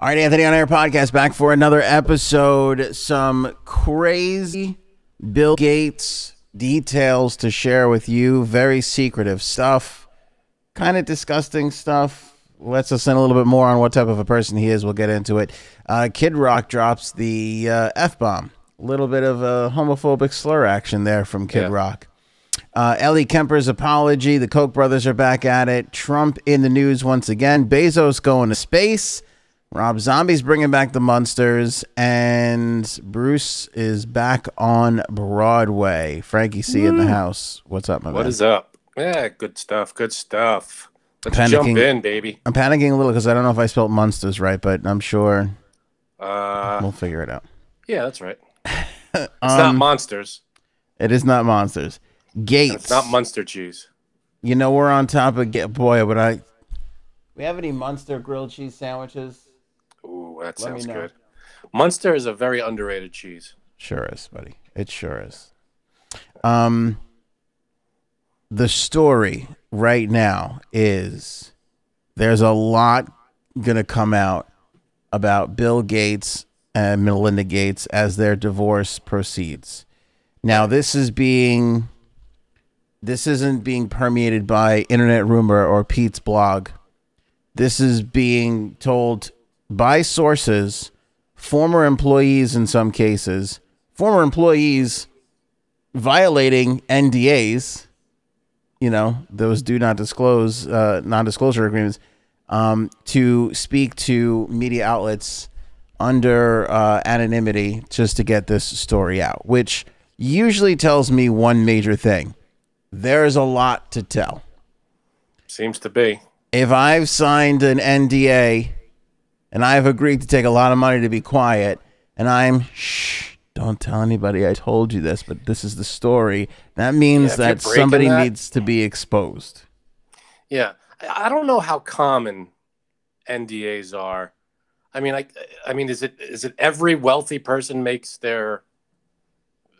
All right, Anthony on Air podcast back for another episode. Some crazy Bill Gates details to share with you. Very secretive stuff, kind of disgusting stuff. Lets us in a little bit more on what type of a person he is. We'll get into it. Uh, Kid Rock drops the uh, F bomb. A little bit of a homophobic slur action there from Kid Yeah. Rock. Uh, Ellie Kemper's apology. The Koch brothers are back at it. Trump in the news once again. Bezos going to space. Rob Zombie's bringing back the Munsters. And Bruce is back on Broadway. Frankie C in the house. What's up, my What man? is up? Yeah, good stuff. Good stuff. Let's Panicking. jump in, baby. I'm panicking a little because I don't know if I spelled Munsters right, but I'm sure Uh, we'll figure it out. yeah, that's right. It's not monsters. It is not Monsters. and Gates. It's not Munster cheese. You know we're on top of Ga- boy, but I. We have any Munster grilled cheese sandwiches? Ooh, that Let sounds good. Munster is a very underrated cheese. Sure is, buddy. It sure is. Um, the story right now is there's a lot gonna come out about Bill Gates and Melinda Gates as their divorce proceeds. Now, this is being this isn't being permeated by internet rumor or Pete's blog. This is being told by sources, former employees in some cases, former employees violating NDAs, you know, those do not disclose, uh, non disclosure agreements, um, to speak to media outlets under uh, anonymity just to get this story out, which usually tells me one major thing there's a lot to tell. Seems to be. If I've signed an NDA and I've agreed to take a lot of money to be quiet, and I'm shh, don't tell anybody I told you this, but this is the story. That means Yeah, that somebody that- needs to be exposed. Yeah, I I don't know how common NDAs are. I mean, I, I mean, is it is it every wealthy person makes their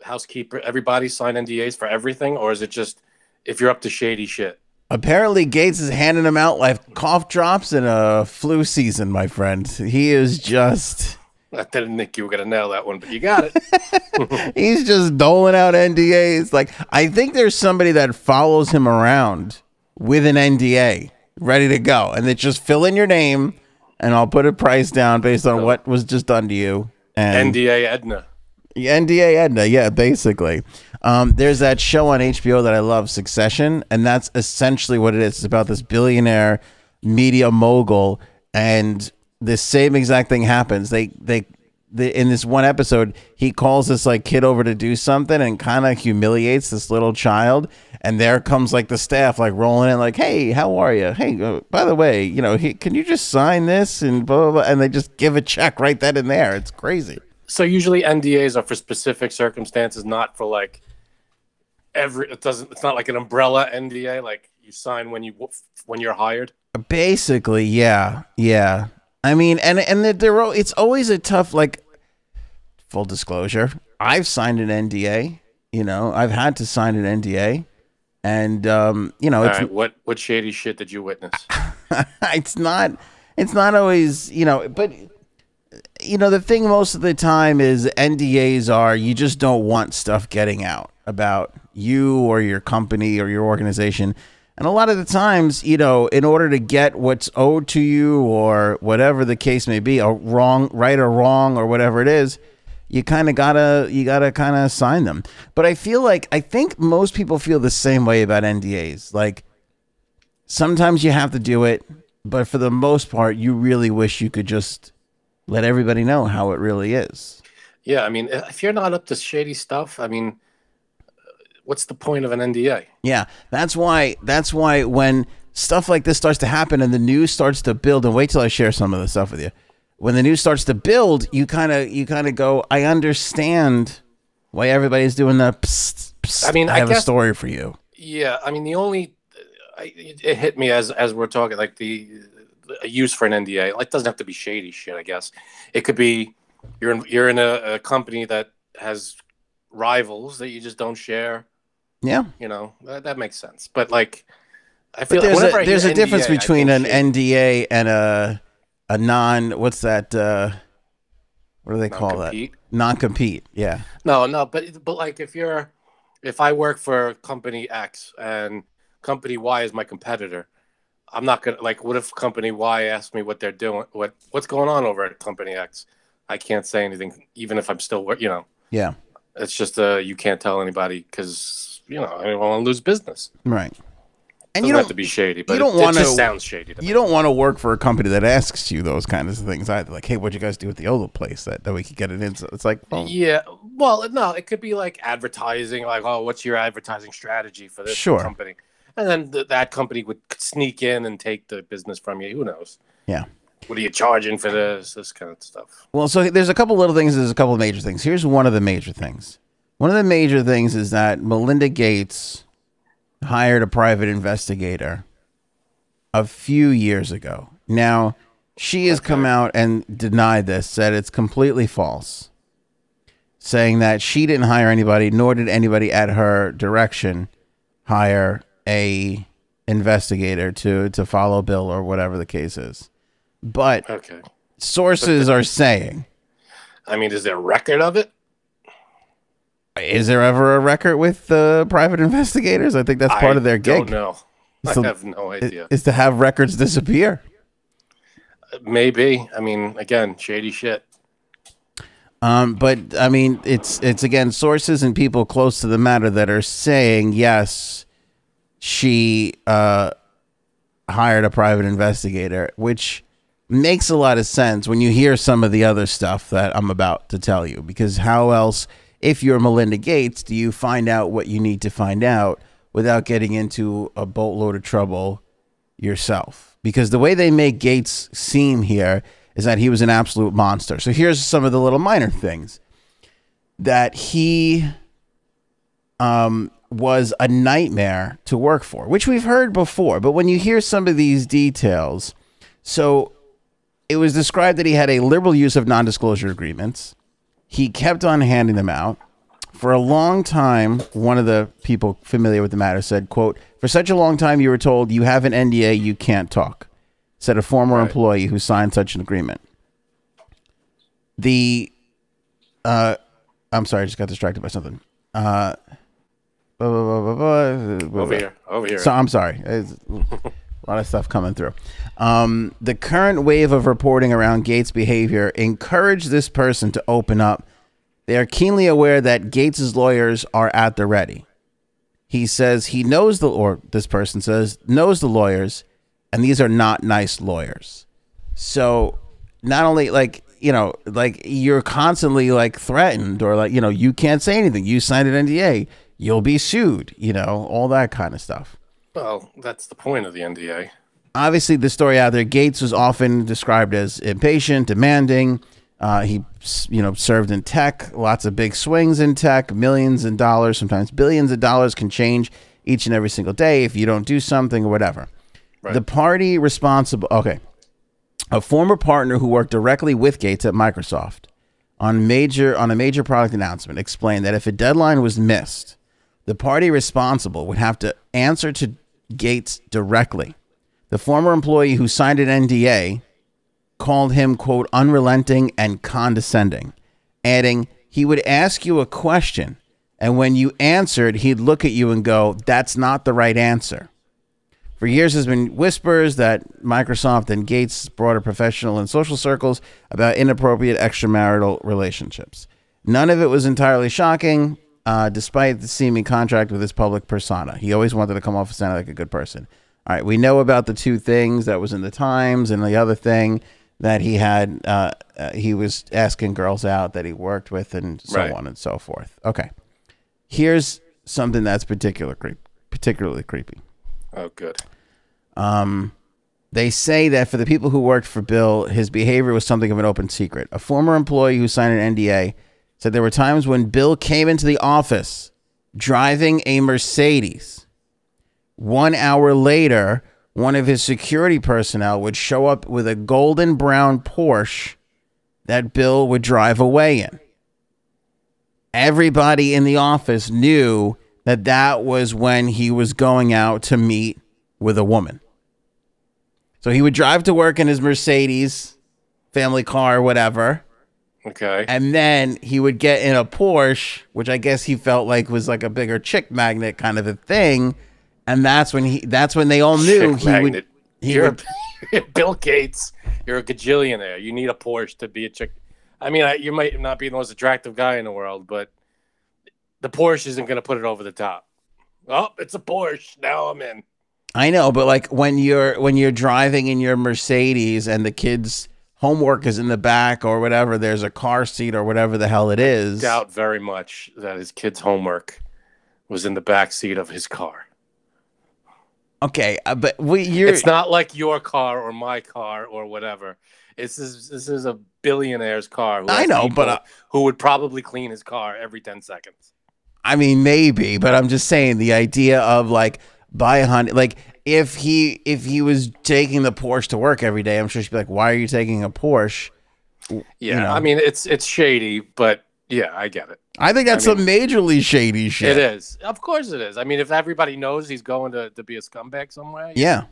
housekeeper everybody sign NDAs for everything, or is it just if you're up to shady shit? Apparently, Gates is handing them out like cough drops in a flu season, my friend. He is just. I didn't think you were gonna nail that one, but you got it. He's just doling out NDAs. Like I think there's somebody that follows him around with an NDA ready to go, and they just fill in your name, and I'll put a price down based on what was just done to you. And NDA Edna. NDA Edna, yeah, basically. Um, there's that show on HBO that I love, Succession, and that's essentially what it is. It's about this billionaire media mogul, and the same exact thing happens. They they. The, in this one episode, he calls this like kid over to do something and kind of humiliates this little child. And there comes like the staff like rolling in, like, "Hey, how are you? Hey, uh, by the way, you know, he, can you just sign this and blah, blah blah?" And they just give a check right then and there. It's crazy. So usually NDAs are for specific circumstances, not for like every. It doesn't. It's not like an umbrella NDA, like you sign when you when you're hired. Basically, yeah, yeah. I mean, and and al- it's always a tough like. Full disclosure: I've signed an NDA. You know, I've had to sign an NDA, and um, you know, it's right, what what shady shit did you witness? it's not it's not always you know, but you know the thing most of the time is NDAs are you just don't want stuff getting out about you or your company or your organization. And a lot of the times, you know, in order to get what's owed to you or whatever the case may be, a wrong, right or wrong or whatever it is, you kind of gotta you gotta kind of sign them. But I feel like I think most people feel the same way about NDAs. Like sometimes you have to do it, but for the most part, you really wish you could just let everybody know how it really is. Yeah, I mean, if you're not up to shady stuff, I mean, what's the point of an NDA? Yeah, that's why. That's why when stuff like this starts to happen and the news starts to build, and wait till I share some of the stuff with you. When the news starts to build, you kind of you kind of go. I understand why everybody's doing the. Psst, psst, I mean, I I have a story for you. Yeah, I mean, the only I, it it hit me as as we're talking, like the a use for an NDA. Like, it doesn't have to be shady shit. I guess it could be you're in you're in a, a company that has rivals that you just don't share. Yeah, You know, that, that makes sense. But like, I but feel there's a, there's a difference NDA, I between an. NDA and a a non. What's that? Uh, what do they call that? Non-compete. Yeah. No, no, but but like if you're if I work for company X and company Y is my competitor, I'm not gonna like what if company Y asks me what they're doing what what's going on over at company X? I can't say anything even if I'm still you know, Yeah. it's just uh you can't tell anybody cuz you know, I don't want to lose business. Right. And Doesn't you don't have to be shady, but you don't wanna- just sounds shady to me. you don't want to work for a company that asks you those kinds of things either. Like, hey, what'd you guys do with the other place that, that we could get it in? So it's like, well, Yeah. Well, no, it could be like advertising, like, oh, what's your advertising strategy for this Sure. company? And then th- that company would sneak in and take the business from you. Who knows? yeah. What are you charging for this? This kind of stuff. Well, so there's a couple little things. There's a couple of major things. Here's one of the major things. One of the major things is that Melinda Gates hired a private investigator a few years ago. Now, she has come out and denied this, said it's completely false, saying that she didn't hire anybody, nor did anybody at her direction hire a investigator to to follow Bill or whatever the case is. But Okay. sources are saying I mean, is there a record of it? Is there ever a record with the private investigators? I think that's part I of their gig. Don't know. I have no idea. Is to have records disappear. Maybe. I mean, again, shady shit. Um, but I mean, it's it's again sources and people close to the matter that are saying yes, she uh, hired a private investigator, which makes a lot of sense when you hear some of the other stuff that I'm about to tell you. Because how else, if you're Melinda Gates, do you find out what you need to find out without getting into a boatload of trouble yourself? Because the way they make Gates seem here is that he was an absolute monster. So here's some of the little minor things that he um, was a nightmare to work for, which we've heard before. But when you hear some of these details, so it was described that he had a liberal use of non disclosure agreements. He kept on handing them out. For a long time, one of the people familiar with the matter said, quote, For such a long time you were told you have an NDA, you can't talk, said a former Right. employee who signed such an agreement. The uh I'm sorry, I just got distracted by something. Uh blah, blah, blah, blah, blah, blah, Over here. Over here. So I'm sorry. It's a lot of stuff coming through. Um, the current wave of reporting around Gates' behavior encouraged this person to open up. They are keenly aware that Gates' lawyers are at the ready. He says he knows the, or this person says, knows the lawyers, and these are not nice lawyers. So not only like, you know, like you're constantly like threatened or like, you know, you can't say anything. You signed an NDA, you'll be sued, you know, all that kind of stuff well, that's the point of the NDA. obviously the story out there gates was often described as impatient demanding uh, he you know served in tech lots of big swings in tech millions in dollars sometimes billions of dollars can change each and every single day if you don't do something or whatever Right. the party responsible okay a former partner who worked directly with gates at microsoft on major on a major product announcement explained that if a deadline was missed the party responsible would have to answer to Gates directly. The former employee who signed an NDA called him, quote, unrelenting and condescending, adding, he would ask you a question, and when you answered, he'd look at you and go, that's not the right answer. For years, there's been whispers that Microsoft and Gates broader professional and social circles about inappropriate extramarital relationships. None of it was entirely shocking, uh, despite the seeming contract with his public persona. He always wanted to come off as sounding like a good person. All right, we know about the two things that was in the Times, and the other thing that he had, uh, uh, he was asking girls out that he worked with, and so Right. on and so forth. Okay, here's something that's particular creep, particularly creepy. Oh, good. Um, they say that for the people who worked for Bill, his behavior was something of an open secret. A former employee who signed an NDA said there were times when Bill came into the office driving a Mercedes. One hour later, one of his security personnel would show up with a golden brown Porsche that Bill would drive away in. Everybody in the office knew that that was when he was going out to meet with a woman. So he would drive to work in his Mercedes family car, whatever. Okay. And then he would get in a Porsche, which I guess he felt like was like a bigger chick magnet kind of a thing. And that's when he that's when they all knew Chick he magnet. would he you're would Bill Gates. You're a gajillionaire. You need a Porsche to be a chick. I mean, I, you might not be the most attractive guy in the world, but the Porsche isn't going to put it over the top. Oh, it's a Porsche. Now I'm in. I know, but like when you're when you're driving in your Mercedes and the kids' homework is in the back or whatever, there's a car seat or whatever the hell it is. Doubt very much that his kid's homework was in the back seat of his car. Okay, uh, but we you're It's not like your car or my car or whatever. This is this is a billionaire's car. I know, but, uh, who would probably clean his car every ten seconds. I mean, maybe, but I'm just saying the idea of like buy a hundred, like if he if he was taking the Porsche to work every day, I'm sure she'd be like, "Why are you taking a Porsche?" Yeah, know. I mean it's it's shady, but yeah, I get it. I think that's I mean- some majorly shady shit. It is, of course, it is. I mean, if everybody knows he's going to, to be a scumbag somewhere, Yeah,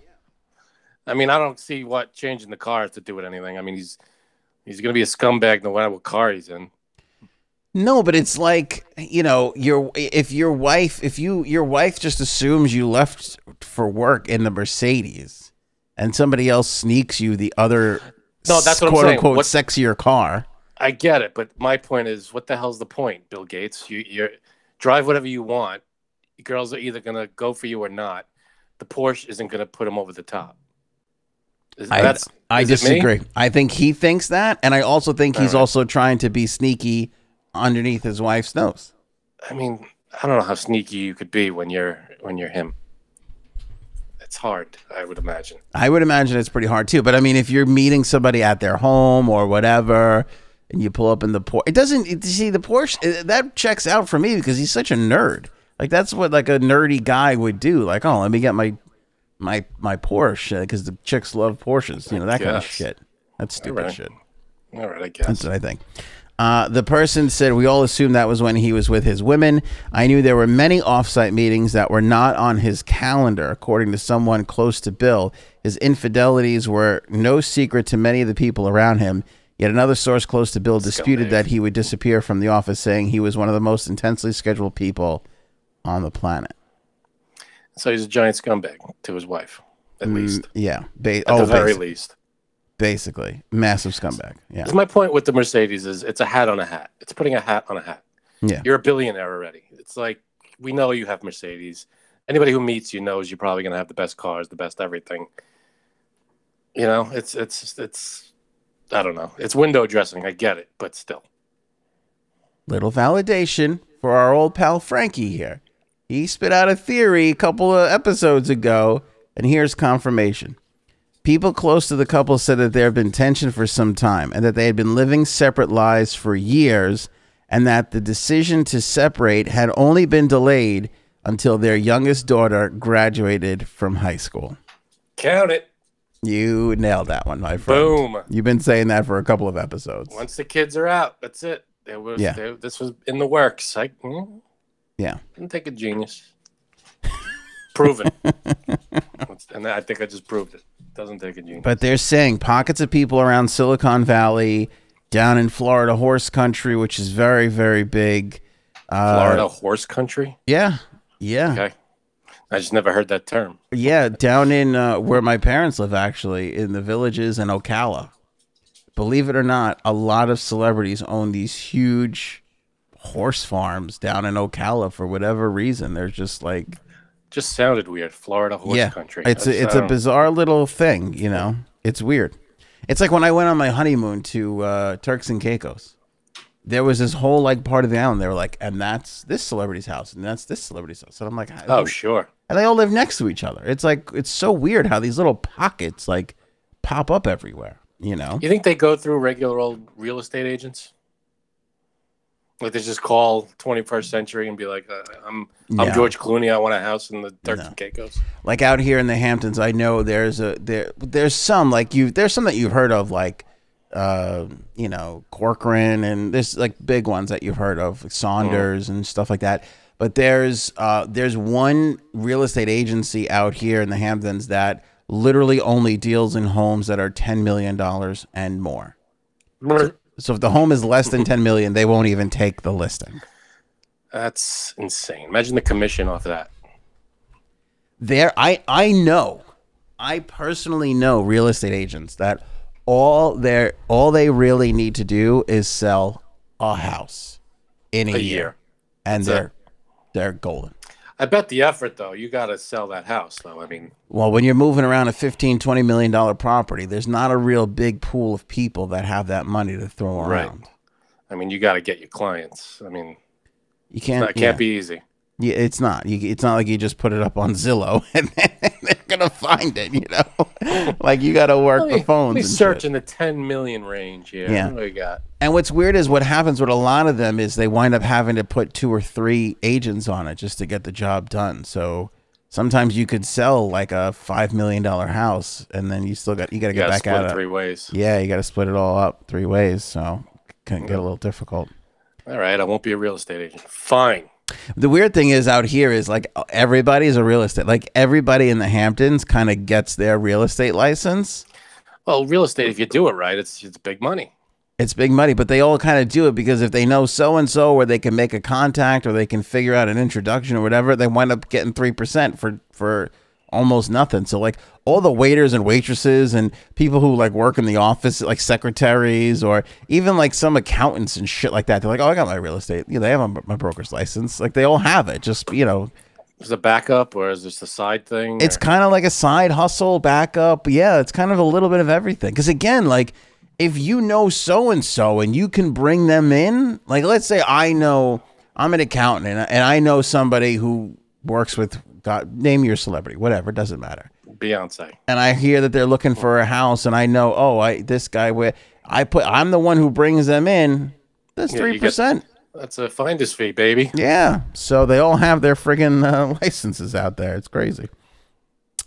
I mean, I don't see what changing the car has to do with anything. I mean, he's he's going to be a scumbag no matter what car he's in. No, but it's like you know, your if your wife, if you your wife just assumes you left for work in the Mercedes, and somebody else sneaks you the other No, that's what I'm quote saying. unquote What- sexier car. I get it, but my point is, what the hell's the point, Bill Gates? You you drive whatever you want. Girls are either going to go for you or not. The Porsche isn't going to put him over the top. Is, I, that's I disagree. I think he thinks that, and I also think he's All right. also trying to be sneaky underneath his wife's nose. I mean, I don't know how sneaky you could be when you're when you're him. It's hard, I would imagine. I would imagine it's pretty hard too. But I mean, if you're meeting somebody at their home or whatever, and you pull up in the Porsche, it doesn't. You see, the Porsche that checks out for me because he's such a nerd. Like that's what like a nerdy guy would do. Like, oh, let me get my my my Porsche because the chicks love Porsches. You know that kind of shit. That's stupid right. shit. All right, I guess. That's what I think. Uh, the person said, We all assumed that was when he was with his women. I knew there were many offsite meetings that were not on his calendar. According to someone close to Bill, his infidelities were no secret to many of the people around him. Yet another source close to Bill disputed that he would disappear from the office, saying he was one of the most intensely scheduled people on the planet. So he's a giant scumbag to his wife, at least. Mm, yeah. Ba- At oh, the very basi- least. Basically. Massive scumbag. Yeah. My point with the Mercedes is it's a hat on a hat. It's putting a hat on a hat. Yeah. You're a billionaire already. It's like we know you have Mercedes. Anybody who meets you knows you're probably gonna have the best cars, the best everything. You know, it's it's it's I don't know. It's window dressing. I get it, but still. Little validation for our old pal Frankie here. He spit out a theory a couple of episodes ago, and here's confirmation. People close to the couple said that there had been tension for some time and that they had been living separate lives for years, and that the decision to separate had only been delayed until their youngest daughter graduated from high school. Count it. You nailed that one, my friend. Boom. You've been saying that for a couple of episodes. Once the kids are out, that's it. It was Yeah. they- this was in the works. I mm, Yeah. didn't take a genius. Proven. and I think I just proved it. Doesn't take a genius. But they're saying pockets of people around Silicon Valley, down in Florida, horse country, which is very, very big. Uh, Florida horse country. Yeah. Yeah. Okay. I just never heard that term. Yeah. Down in uh, where my parents live, actually, in the villages in Ocala. Believe it or not, a lot of celebrities own these huge horse farms down in Ocala for whatever reason. They're just like, Just sounded weird. Florida horse yeah, country. it's That's, a, it's a bizarre little thing, you know. It's weird. It's like when I went on my honeymoon to uh, Turks and Caicos. There was this whole like part of the island. They were like, and that's this celebrity's house, and that's this celebrity's house. And I'm like, Oh, sure. and they all live next to each other. It's like it's so weird how these little pockets like pop up everywhere. You know? You think they go through regular old real estate agents? Like they just call 21st century and be like, uh, "I'm I'm No. George Clooney. I want a house in the Turks No. and Caicos." like out here in the Hamptons, I know there's a there there's some like you there's some that you've heard of like uh you know Corcoran and there's like big ones that you've heard of like Saunders and stuff like that. But there's uh there's one real estate agency out here in the Hamptons that literally only deals in homes that are ten million dollars and more. So if the home is less than 10 million, they won't even take the listing. That's insane. Imagine the commission off of that. There I I know. I personally know real estate agents that all their all they really need to do is sell a house in a, A year. year. And That's they're they're golden. I bet the effort though, you got to sell that house though. I mean, Well, when you're moving around a 15, 20 million dollar property, there's not a real big pool of people that have that money to throw around. Right. I mean, you got to get your clients. I mean, You can't that can't yeah. be easy. Yeah, it's not. You, it's not like you just put it up on Zillow and they're gonna find it. You know, like you got to work Let the phones. let me and search shit. in the 10 million range here. Yeah. What we got? And what's weird is what happens with a lot of them is they wind up having to put two or three agents on it just to get the job done. So sometimes you could sell like a five million dollar house, and then you still got you got to get back out at it it. three ways. Yeah, you got to split it all up three ways. So can get a little difficult. All right, I won't be a real estate agent. Fine. The weird thing is out here is like everybody's a real estate. Like everybody in the Hamptons kind of gets their real estate license. Well, real estate, if you do it right, it's it's big money. It's big money, but they all kind of do it because if they know so and so, or they can make a contact, or they can figure out an introduction or whatever, they wind up getting three percent for for almost nothing. So like all the waiters and waitresses and people who like work in the office, like secretaries, or even like some accountants and shit like that, they're like, oh, I got my real estate. You know, they have my, broker's license. Like they all have it. Just you know, Is it a backup or is this a side thing? it's kind of like a side hustle, backup. Yeah, it's kind of a little bit of everything. Because again, like if you know so and so and you can bring them in, like let's say I know I'm an accountant and, and I know somebody who works with God, name your celebrity, whatever, it doesn't matter. Beyonce. And I hear that they're looking for a house, and I know, oh, I this guy where I put, I'm the one who brings them in. That's three get- percent. That's a finder's fee, baby. Yeah. So they all have their friggin' uh, licenses out there. It's crazy.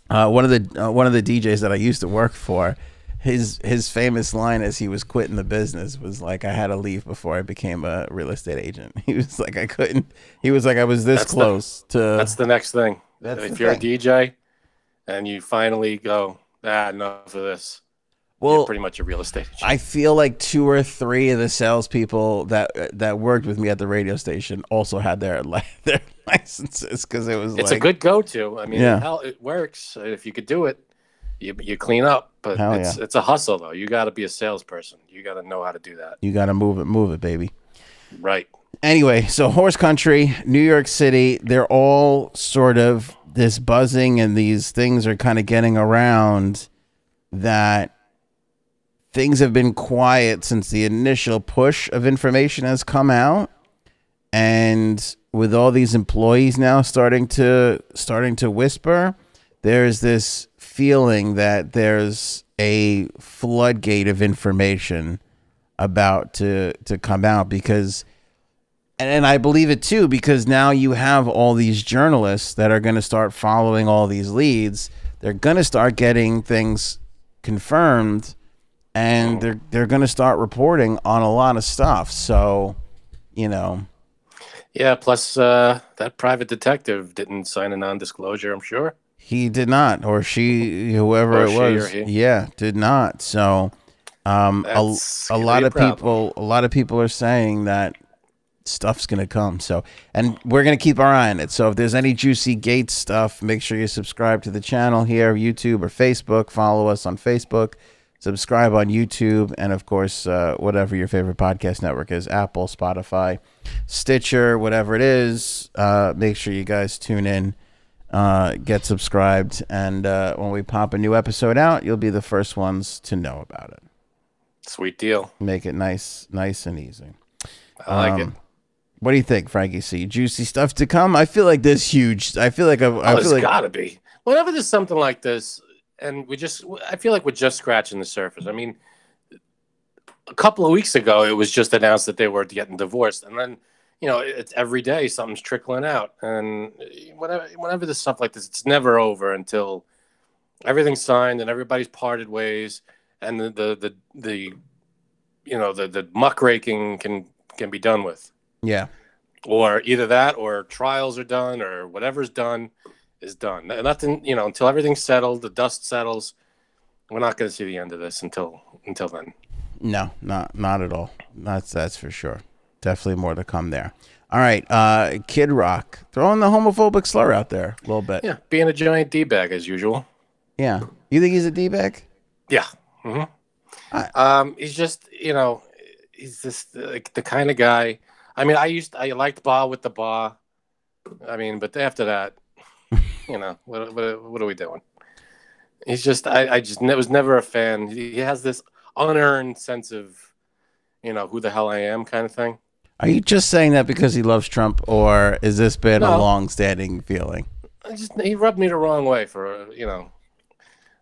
Uh, one of the uh, one of the DJs that I used to work for, his his famous line as he was quitting the business was like, "I had to leave before I became a real estate agent." He was like, "I couldn't." He was like, "I was this That's the- close to." That's the next thing. That's if you're thing. a DJ and you finally go, ah, enough of this, well, you're pretty much a real estate agent. I feel like two or three of the salespeople that that worked with me at the radio station also had their their licenses because it was it's like a good go-to. I mean, Yeah. hell, it works. If you could do it, you, you clean up. But Hell it's it's a hustle though. You got to be a salesperson. You got to know how to do that. you got to move it, move it, baby. Right. Anyway, so horse country, New York City, they're all sort of this buzzing and these things are kind of getting around that things have been quiet since the initial push of information has come out. And with all these employees now starting to starting to whisper there's this feeling that there's a floodgate of information about to to come out because and, and I believe it too because now you have all these journalists that are going to start following all these leads. They're going to start getting things confirmed, and they're they're going to start reporting on a lot of stuff. So, you know, Yeah. Plus, uh, that private detective didn't sign a non-disclosure. I'm sure. he did not, or she, whoever Or it was, yeah, did not. So, um, a, a lot of problem. people, a lot of people are saying that stuff's gonna come. So, and we're gonna keep our eye on it. So, if there's any juicy Gates stuff, make sure you subscribe to the channel here, YouTube or Facebook. Follow us on Facebook. Subscribe on YouTube, and of course, uh, whatever your favorite podcast network is Apple, Spotify, Stitcher, whatever it is. Uh, make sure you guys tune in, uh, get subscribed, and uh, when we pop a new episode out, you'll be the first ones to know about it. Sweet deal. Make it nice, nice and easy. I like it. What do you think, Frankie? C? Juicy stuff to come. I feel like this huge. I feel like I, I Oh, it's feel like got to be. Whenever there's something like this, and we just, I feel like we're just scratching the surface. I mean, a couple of weeks ago, it was just announced that they were getting divorced, and then, you know, it's every day something's trickling out, and whenever, whenever there's stuff like this, it's never over until everything's signed and everybody's parted ways, and the the the, the you know the the muckraking can can be done with yeah, or either that or trials are done or whatever's done is done nothing you know until everything's settled the dust settles we're not going to see the end of this until until then No, not not at all. That's that's for sure. Definitely more to come there. All right, uh, Kid Rock throwing the homophobic slur out there a little bit. Yeah, being a giant d bag as usual. Yeah. You think he's a d bag? Yeah. hmm I- um, he's just you know, he's just like the kind of guy. I mean, I used I liked Bawitdaba. I mean, but after that, you know, what what, what are we doing? He's just I I just ne- was never a fan. He, he has this unearned sense of, you know, who the hell I am kind of thing. Are you just saying that because he loves Trump, or is this been a No. long-standing feeling? I just he rubbed me the wrong way for you know.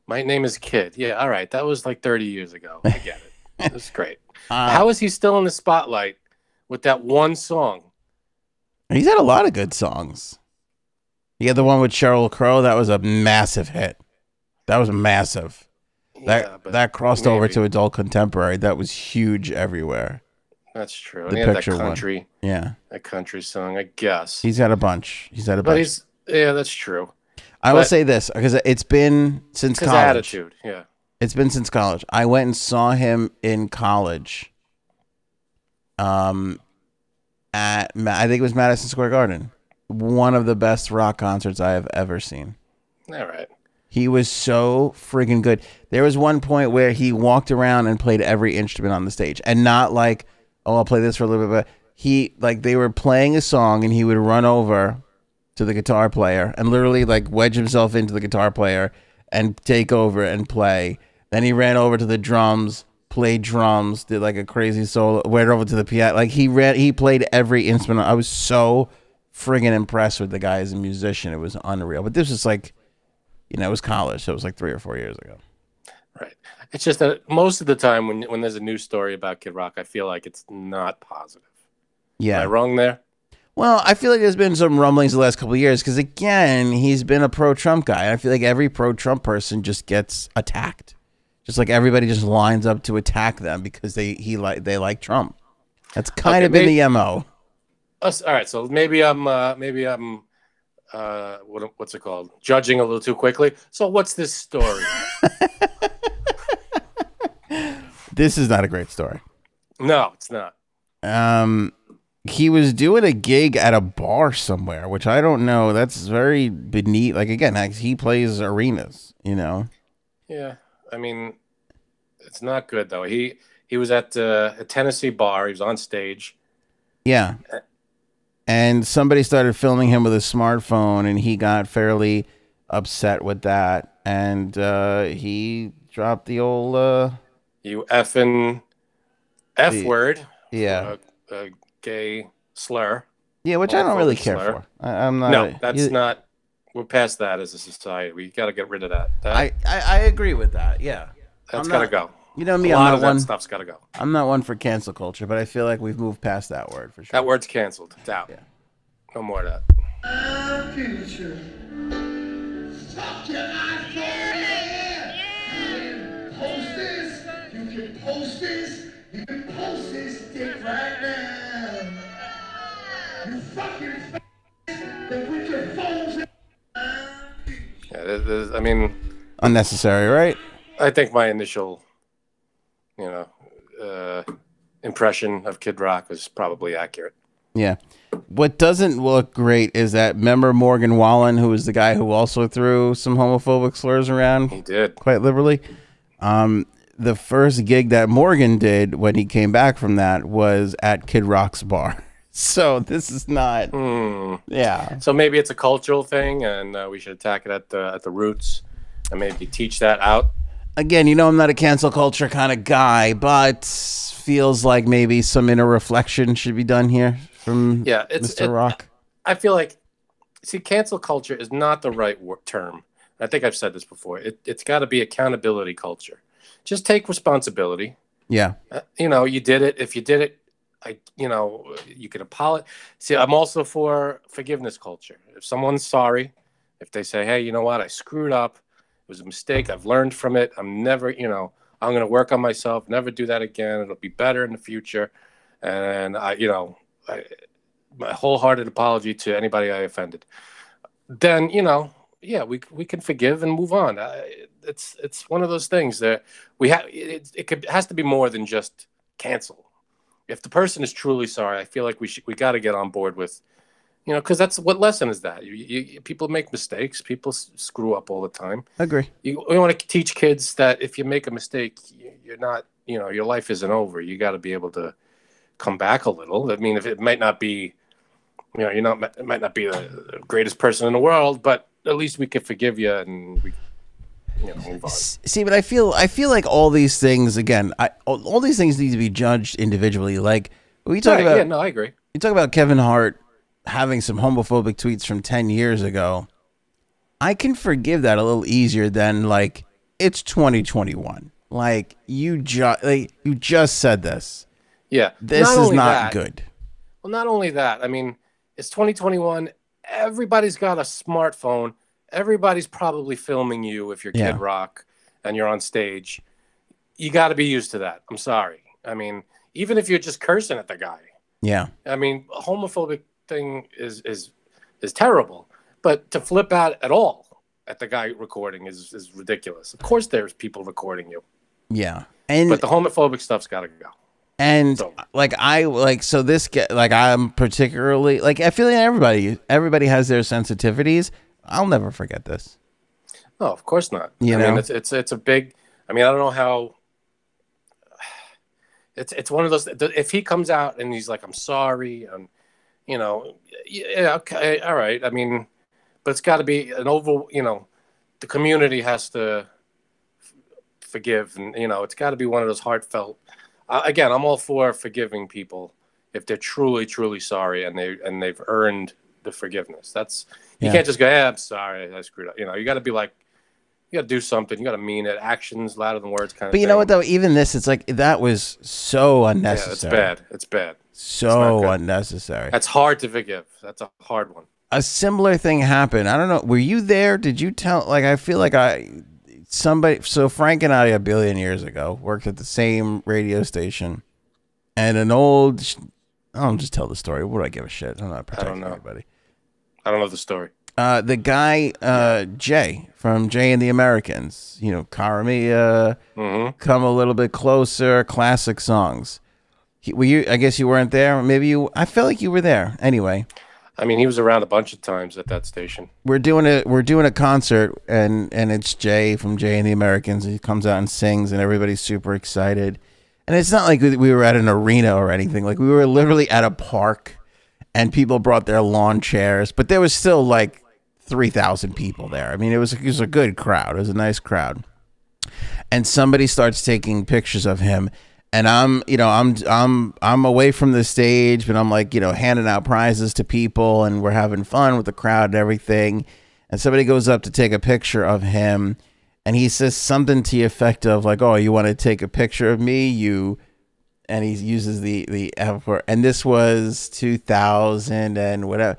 My name is Kid. Yeah, all right. That was like 30 years ago. I get it. It's great. Uh, How is he still in the spotlight with that one song? he's had a lot of good songs. He had the one with Sheryl Crow. That was a massive hit. That was massive. That yeah, but that crossed over to adult contemporary. That was huge everywhere. that's true. the had that picture one. country, Yeah, that country song, I guess. he's had a bunch. He's had a but bunch. he's yeah, that's true. I will but- say this because it's been since college. attitude, yeah. It's been since college. I went and saw him in college. Um, at I think it was Madison Square Garden. One of the best rock concerts I have ever seen. All right. He was so friggin' good. There was one point where he walked around and played every instrument on the stage, and not like, oh, I'll play this for a little bit. But he like they were playing a song, and he would run over to the guitar player and literally like wedge himself into the guitar player and take over and play. Then he ran over to the drums, played drums, did like a crazy solo, went over to the piano. Like he read, he played every instrument. I was so friggin' impressed with the guy as a musician. It was unreal. But this was like, you know, it was college, so it was like three or four years ago. Right. It's just that most of the time when when there's a news story about Kid Rock, I feel like it's not positive. Yeah. Am I wrong there? Well, I feel like there's been some rumblings the last couple of years because again, he's been a pro-Trump guy. I feel like every pro-Trump person just gets attacked. Just like everybody just lines up to attack them because they he like they like Trump. That's kind Okay, of been the mo. Us, all right, so maybe I'm uh, maybe I'm uh, what, what's it called? Judging a little too quickly. So what's this story? This is not a great story. no, it's not. Um, he was doing a gig at a bar somewhere, which I don't know. That's very beneath. Like again, like, he plays arenas. You know. Yeah, I mean, it's not good though. He he was at uh, a Tennessee bar. He was on stage. Yeah. And somebody started filming him with a smartphone, and he got fairly upset with that. And uh, he dropped the old, uh, You effing f The- word. yeah, A, a gay slur. yeah, which I don't really care slur. for. I, I'm not. no, that's you- not. We're past that as a society. We got to get rid of that. that I, I I agree with that. Yeah, that's I'm got to go. you know me. a I'm lot not of that stuff's got to go. I'm not one for cancel culture, but I feel like we've moved past that word for sure. That word's canceled. It's out. Yeah. No more of that. future. Fuck your iPhone. You can post this. You can post this. You can post this dick right now. You fucking f- then put your phones in. Yeah, there- there's- I mean, Unnecessary, right? I think my initial, you know, uh, impression of Kid Rock was probably accurate. Yeah. What doesn't look great is that member Morgan Wallen, who was the guy who also threw some homophobic slurs around He did. quite liberally. Um, the first gig that Morgan did when he came back from that was at Kid Rock's bar. So this is not, Hmm. yeah, So maybe it's a cultural thing, and uh, we should attack it at the at the roots, and maybe teach that out. again, you know, I'm not a cancel culture kind of guy, but feels like maybe some inner reflection should be done here from Yeah, it's Mr. it- Rock. I feel like, see, cancel culture is not the right wor- term. I think I've said this before. It, it's got to be accountability culture. Just take responsibility. Yeah, Uh, you know, you did it. If you did it, I, you know, you can apologize. See, I'm also for forgiveness culture. If someone's sorry, if they say, hey, you know what, I screwed up. It was a mistake. I've learned from it. I'm never, you know, I'm going to work on myself, never do that again. It'll be better in the future. And I, you know, I, my wholehearted apology to anybody I offended. Then, you know, yeah, we we can forgive and move on. Uh, it's it's one of those things that we have. It, it could it has to be more than just cancel. If the person is truly sorry, I feel like we should we got to get on board with, you know, because that's what lesson is that you, you people make mistakes, people s- screw up all the time. I Agree. You we want to teach kids that if you make a mistake, you- you're not, you know, your life isn't over. You got to be able to come back a little. I mean, if it might not be, you know, you're not it might not be the greatest person in the world, but at least we can forgive you and we, you know, move on. See, but I feel I feel like all these things again. I all, all these things need to be judged individually. Like we talk Right, about, yeah, no, I agree. you talk about Kevin Hart having some homophobic tweets from ten years ago. I can forgive that a little easier than like it's 2021. Like you just like you just said this. Yeah, This Not is not that- good. Well, not only that, I mean, it's 2021. Everybody's got a smartphone. Everybody's probably filming you if you're Yeah. Kid Rock and you're on stage. You got to be used to that. I'm sorry. I mean, even if you're just cursing at the guy, Yeah. I mean, a homophobic thing is is is terrible. But to flip out at all at the guy recording is is ridiculous. Of course, there's people recording you, Yeah. And but the homophobic stuff's got to go. and So- like I like so this get like I'm particularly like I feel like everybody everybody has their sensitivities. I'll never forget this. No, of course not. You I know? mean, it's it's it's a big. I mean, I don't know how. It's it's one of those. If he comes out and he's like, "I'm sorry," and you know, yeah, okay, all right. I mean, but it's got to be an over. You know, the community has to forgive, and you know, it's got to be one of those heartfelt. Uh, again, I'm all for forgiving people if they're truly, truly sorry and they and they've earned the forgiveness. That's you Yeah. can't just go, "Yeah, I'm sorry, I screwed up." You know, you got to be like, you got to do something. You got to mean it. Actions louder than words, kind of. But you know what though? Even this, it's like that was so unnecessary. Yeah, it's bad. It's bad. So good. unnecessary. That's hard to forgive. That's a hard one. a similar thing happened. I don't know. Were you there? Did you tell? Like, I feel like I somebody. So Frank and I a billion years ago worked at the same radio station, and an old. I'll just tell the story. What do I give a shit? I'm not protecting know. anybody. I don't know the story. Uh, the guy uh, Jay from Jay and the Americans. You know, Cara Mia, hmm come a little bit closer. Classic songs. He, were you? I guess you weren't there. Maybe you. I felt like you were there. Anyway. I mean, he was around a bunch of times at that station. we're doing a we're doing a concert and and it's Jay from Jay and the Americans. He comes out and sings and everybody's super excited. And it's not like we were at an arena or anything. Like we were literally at a park and people brought their lawn chairs, but there was still like 3,000 people there. I mean, it was it was a good crowd. It was a nice crowd. And somebody starts taking pictures of him and I'm, you know, I'm I'm I'm away from the stage, but I'm like, you know, handing out prizes to people and we're having fun with the crowd and everything. And somebody goes up to take a picture of him and he says something to the effect of like, "Oh, you want to take a picture of me? You and he uses the the F word. And this was 2000 and whatever.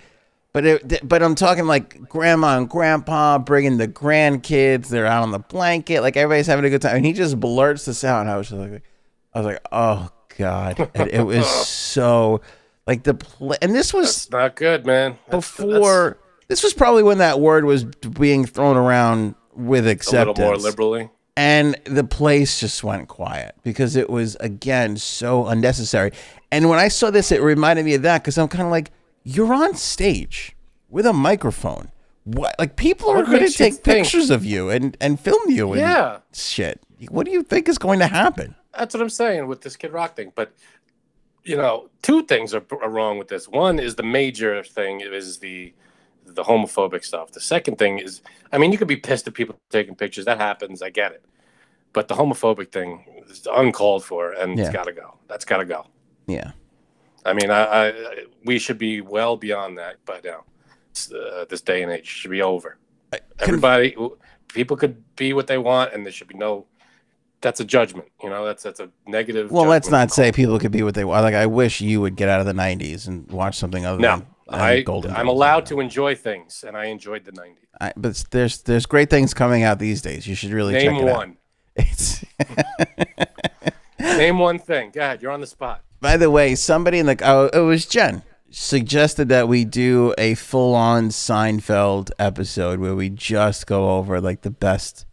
But it, but I'm talking like grandma and grandpa bringing the grandkids. They're out on the blanket, like everybody's having a good time. And he just blurts this out, and I was just like, I was like, oh god, and it was so like the pl- and this was It's not good, man. That's- before. This was probably when that word was being thrown around with that's a little more liberally. And the place just went quiet because it was again so unnecessary. And when I saw this, it reminded me of that because I'm kind of like, you're on stage with a microphone. What like people are going to take think- pictures of you and and film you and Yeah. shit. What do you think is going to happen? That's what I'm saying with this Kid Rock thing. But you know, two things are, are wrong with this. One is the major thing is the the homophobic stuff. The second thing is, I mean, you could be pissed at people taking pictures. That happens. I get it. But the homophobic thing is uncalled for, and Yeah. it's got to go. That's got to go. Yeah. I mean, I, I we should be well beyond that by now. It's, uh, this day and age should be over. Everybody, people could be what they want, and there should be no. That's a judgment, you know. That's that's a negative. Well, let's not say people could be what they want. Like I wish you would get out of the '90s and watch something other No, than I Golden I'm allowed to enjoy things, and I enjoyed the '90s. I, but there's there's great things coming out these days. You should really Name check it out. It's Name one thing. Go ahead. You're on the spot. By the way, somebody in the oh, it was Jen. suggested that we do a full-on Seinfeld episode where we just go over like the best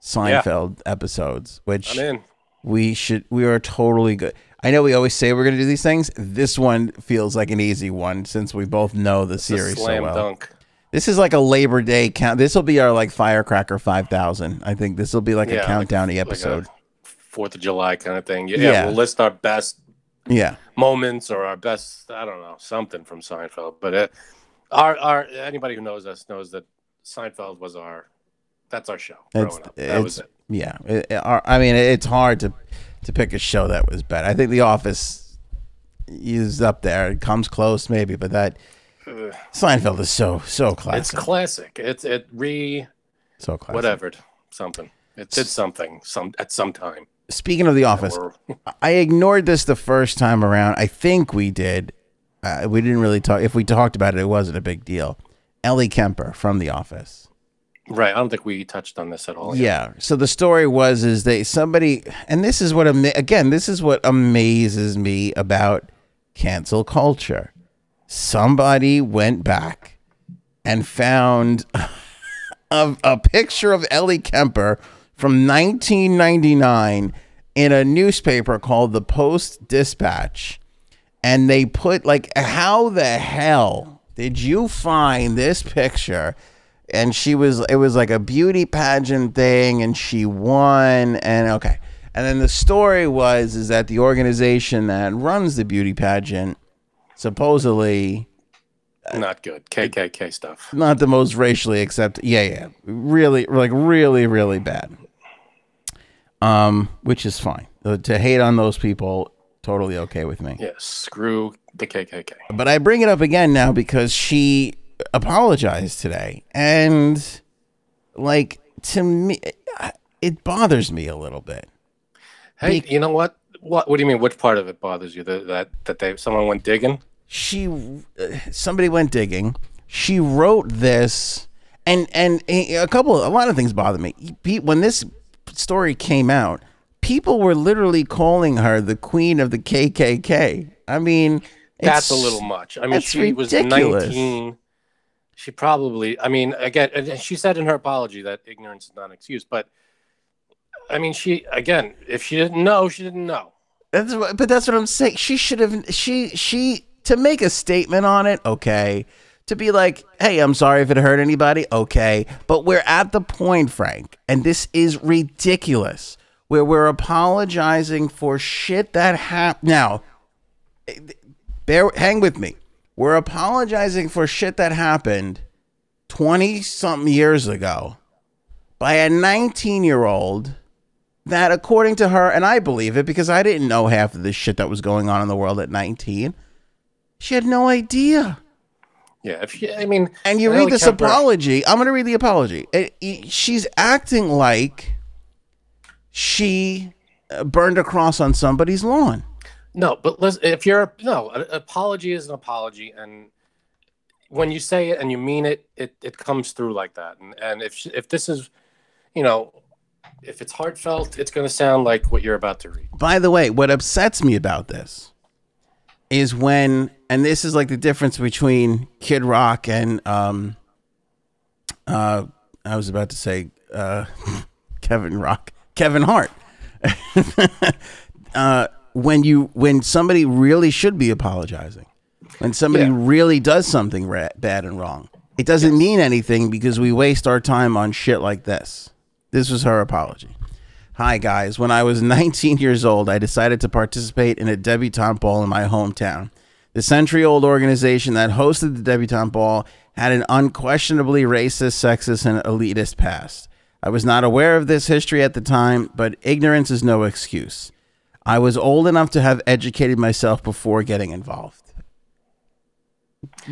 Seinfeld episodes, which I'm in. we should we are totally good. I know we always say we're going to do these things. This one feels like an easy one since we both know the It's series so slam well. dunk. This is like a Labor Day count. This will be our like Firecracker 5000. I think this will be like Yeah, a like- countdown like episode. Fourth of July kind of thing. Yeah, Yeah. we'll list our best yeah. moments or our best I don't know something from Seinfeld. But it, our our anybody who knows us knows that Seinfeld was our that's our show growing It's, up. That was it's it. yeah. It- it- our- I mean, it's hard to to pick a show that was better. I think The Office is up there. It comes close, maybe, but that Ugh. Seinfeld is so so classic. It's classic. It's it re so classic. whatever something. It did something some at some time. Speaking of The Office, I ignored this the first time around. I think we did. Uh, we didn't really talk. If we talked about it, it wasn't a big deal. Ellie Kemper from The Office. right. I don't think we touched on this at all. yet. Yeah. So the story was is they somebody and this is what again this is what amazes me about cancel culture. Somebody went back and found a, a picture of Ellie Kemper from 1999 in a newspaper called the Post Dispatch. And they put like how the hell did you find this picture? And she was it was like a beauty pageant thing and she won and okay. And then the story was is that the organization that runs the beauty pageant supposedly Not good. KKK stuff. not the most racially accept yeah yeah really like really really bad um which is fine Uh, to hate on those people totally okay with me Yeah. Screw the KKK. But I bring it up again now because she apologized today. And, like, to me, it bothers me a little bit. Hey, Be- you know what? What What do you mean? Which part of it bothers you? That that that they someone went digging? She, uh, somebody went digging. She wrote this, and and a couple, a lot of things bother me. When this story came out, people were literally calling her the queen of the KKK. I mean, That's a little much. I mean, she was 19. She probably, I mean, again, she said in her apology that ignorance is not an excuse, but I mean, she, again, if she didn't know, she didn't know. That's what, but that's what I'm saying. She should have. She she to make a statement on it. Okay. To be like, hey, I'm sorry if it hurt anybody. Okay, but we're at the point, Frank, and this is ridiculous. Where we're apologizing for shit that happened. Now, bear, hang with me. We're apologizing for shit that happened twenty something years ago by a 19 year old that according to her and i believe it because i didn't know half of the shit that was going on in the world at 19 she had no idea Yeah, if she, I mean, and you read this Kemper- apology i'm going to read the apology It- it- she's acting like she uh, burned a cross on somebody's lawn No, but listen, if you're no, an apology is an apology, and when you say it and you mean it, it it comes through like that. And and if if this is, you know, if it's heartfelt, it's going to sound like what you're about to read. by the way what upsets me about this is when and this is like the difference between kid rock and um uh i was about to say uh kevin rock kevin hart. Uh when you when somebody really should be apologizing when somebody Yeah. really does something ra- bad and wrong it doesn't mean anything because we waste our time on shit like this. This was her apology Hi, guys. When I was 19 years old, I decided to participate in a debutante ball in my hometown. The century old organization that hosted the debutante ball had an unquestionably racist, sexist, and elitist past. I was not aware of this history at the time, but ignorance is no excuse. I was old enough to have educated myself before getting involved.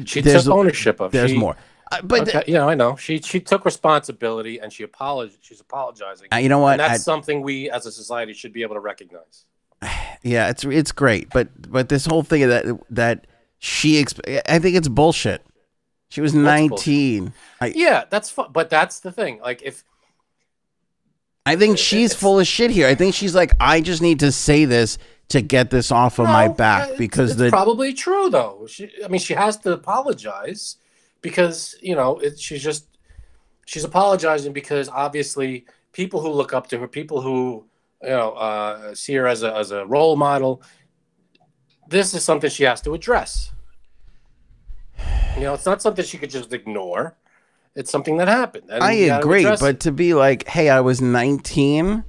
She There's- took ownership of. There's she, more. Uh, but Okay, you know, I know. She she took responsibility and she apologized. She's apologizing. uh, you know what? And that's I- something we as a society should be able to recognize. Yeah, it's it's great, but but this whole thing that that she exp- I think it's bullshit. She was What's 19. I, Yeah, that's fun. But that's the thing. Like if I think she's full of shit here. I think she's like, I just need to say this to get this off of my No, back it's- because it's the probably true though. She, I mean, she has to apologize because you know it, she's just she's apologizing because obviously people who look up to her, people who you know uh, see her as a as a role model, this is something she has to address. You know, it's not something she could just ignore. It's something that happened. I agree, but to be like, hey, I was 19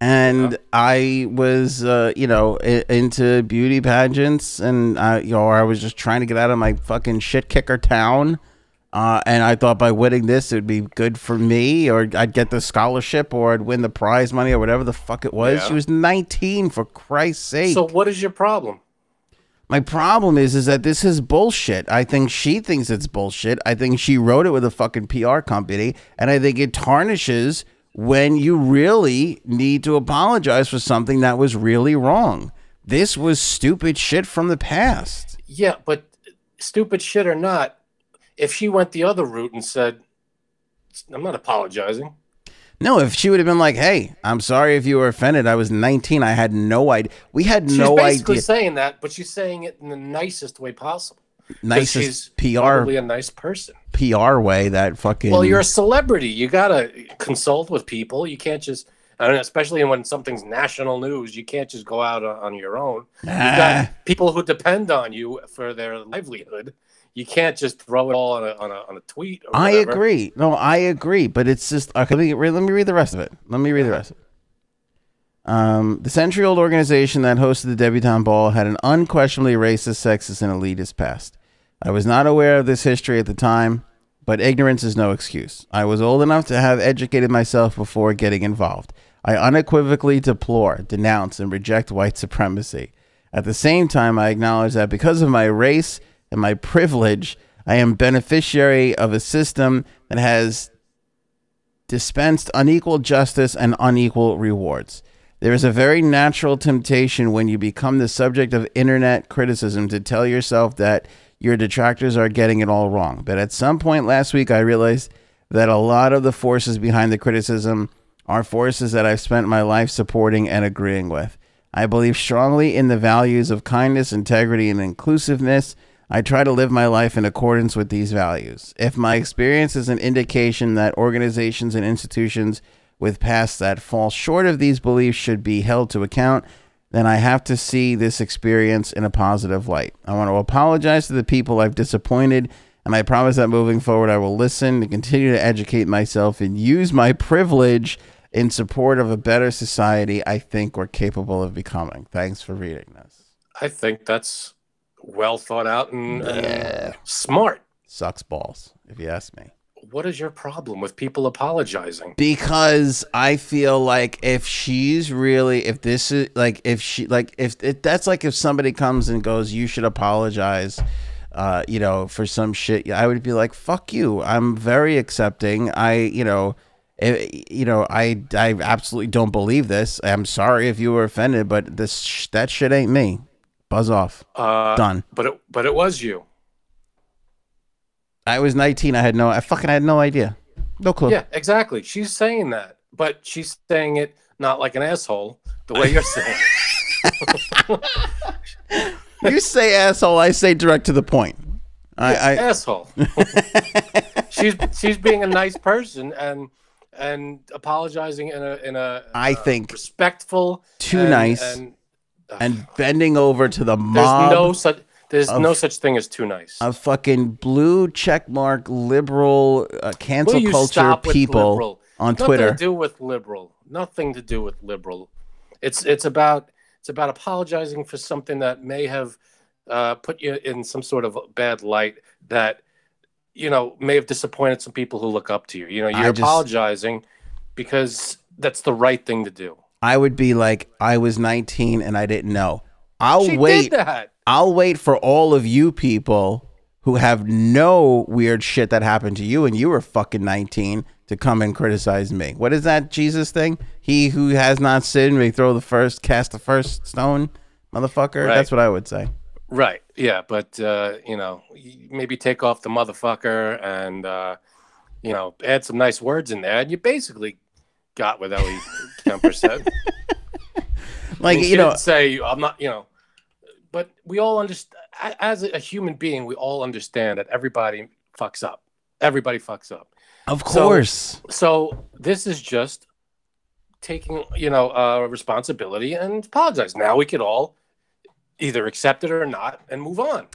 and I was, uh, you know, I- into beauty pageants and, I, you know, I was just trying to get out of my fucking shit kicker town. Uh, and I thought by winning this, it would be good for me, or I'd get the scholarship, or I'd win the prize money, or whatever the fuck it was. Yeah. She was 19, for Christ's sake. so what is your problem? My problem is, is that this is bullshit. I think she thinks it's bullshit. I think she wrote it with a fucking PR company, and I think it tarnishes when you really need to apologize for something that was really wrong. This was stupid shit from the past. Yeah, but stupid shit or not, if she went the other route and said, "I'm not apologizing," No, if she would have been like, "Hey, I'm sorry if you were offended. I was 19. I had no idea. We had she's no basically saying that, but she's saying it in the nicest way possible. Nicest PR probably a nice person. PR way that fucking. Well, you're a celebrity. You gotta consult with people. You can't just, I don't know, especially when something's national news. You can't just go out on your own. You've Ah. got people who depend on you for their livelihood. You can't just throw it all on a on a, on a tweet. I agree. No, I agree. But it's just okay. Let me, read- let me read the rest of it. Let me read the rest of it. Um, the century-old organization that hosted the debutante ball had an unquestionably racist, sexist, and elitist past. I was not aware of this history at the time, but ignorance is no excuse. I was old enough to have educated myself before getting involved. I unequivocally deplore, denounce, and reject white supremacy. At the same time, I acknowledge that because of my race and my privilege, I am beneficiary of a system that has dispensed unequal justice and unequal rewards. There is a very natural temptation when you become the subject of internet criticism to tell yourself that your detractors are getting it all wrong. But at some point last week, I realized that a lot of the forces behind the criticism are forces that I've spent my life supporting and agreeing with. I believe strongly in the values of kindness, integrity, and inclusiveness. I try to live my life in accordance with these values. If my experience is an indication that organizations and institutions with pasts that fall short of these beliefs should be held to account, then I have to see this experience in a positive light. I want to apologize to the people I've disappointed, and I promise that moving forward, I will listen and continue to educate myself and use my privilege in support of a better society I think we're capable of becoming. Thanks for reading this. I think that's well thought out and, and smart. Sucks balls, if you ask me. What is your problem with people apologizing? because I feel like if she's really if this is like if she like if, if that's like if somebody comes and goes you should apologize uh you know for some shit I would be like fuck you. I'm very accepting. I you know it, you know I I absolutely don't believe this. I'm sorry if you were offended but this that shit ain't me. Buzz off. Uh, done. But it, but it was you. I was 19 I had no I fucking had no idea no clue Yeah, exactly. She's saying that, but she's saying it not like an asshole, the way you're saying. you say asshole I say direct to the point I, I asshole. she's she's being a nice person and and apologizing in a in a I uh, think respectful too and- nice and and bending over to the there's mob no such there's no such thing as too nice. A fucking blue checkmark liberal uh, cancel culture people liberal? on Nothing Twitter. to do with liberal. Nothing to do with liberal. It's it's about it's about apologizing for something that may have uh, put you in some sort of bad light that you know may have disappointed some people who look up to you. You know, you're just- apologizing because that's the right thing to do. I would be like, I was 19 and I didn't know. I'll she wait. did that. I'll wait for all of you people who have no weird shit that happened to you and you were fucking 19 to come and criticize me. What is that Jesus thing? He who has not sinned may throw the first, cast the first stone, motherfucker. Right. That's what I would say. Right. Yeah, but uh, you know, maybe take off the motherfucker and uh, you know, add some nice words in there, and you basically got what Ellie Kemper said. Like I mean, you know, say I'm not, you know, but we all understand. As a human being, we all understand that everybody fucks up. Everybody fucks up. of course. So this is just taking, you know, uh, responsibility and apologize. Now we could all either accept it or not and move on.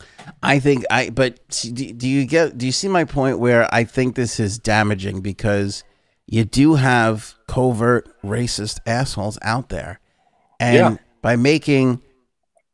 I think I, but do, do you get? Do you see my point? Where I think this is damaging because you do have covert racist assholes out there, and Yeah. by making,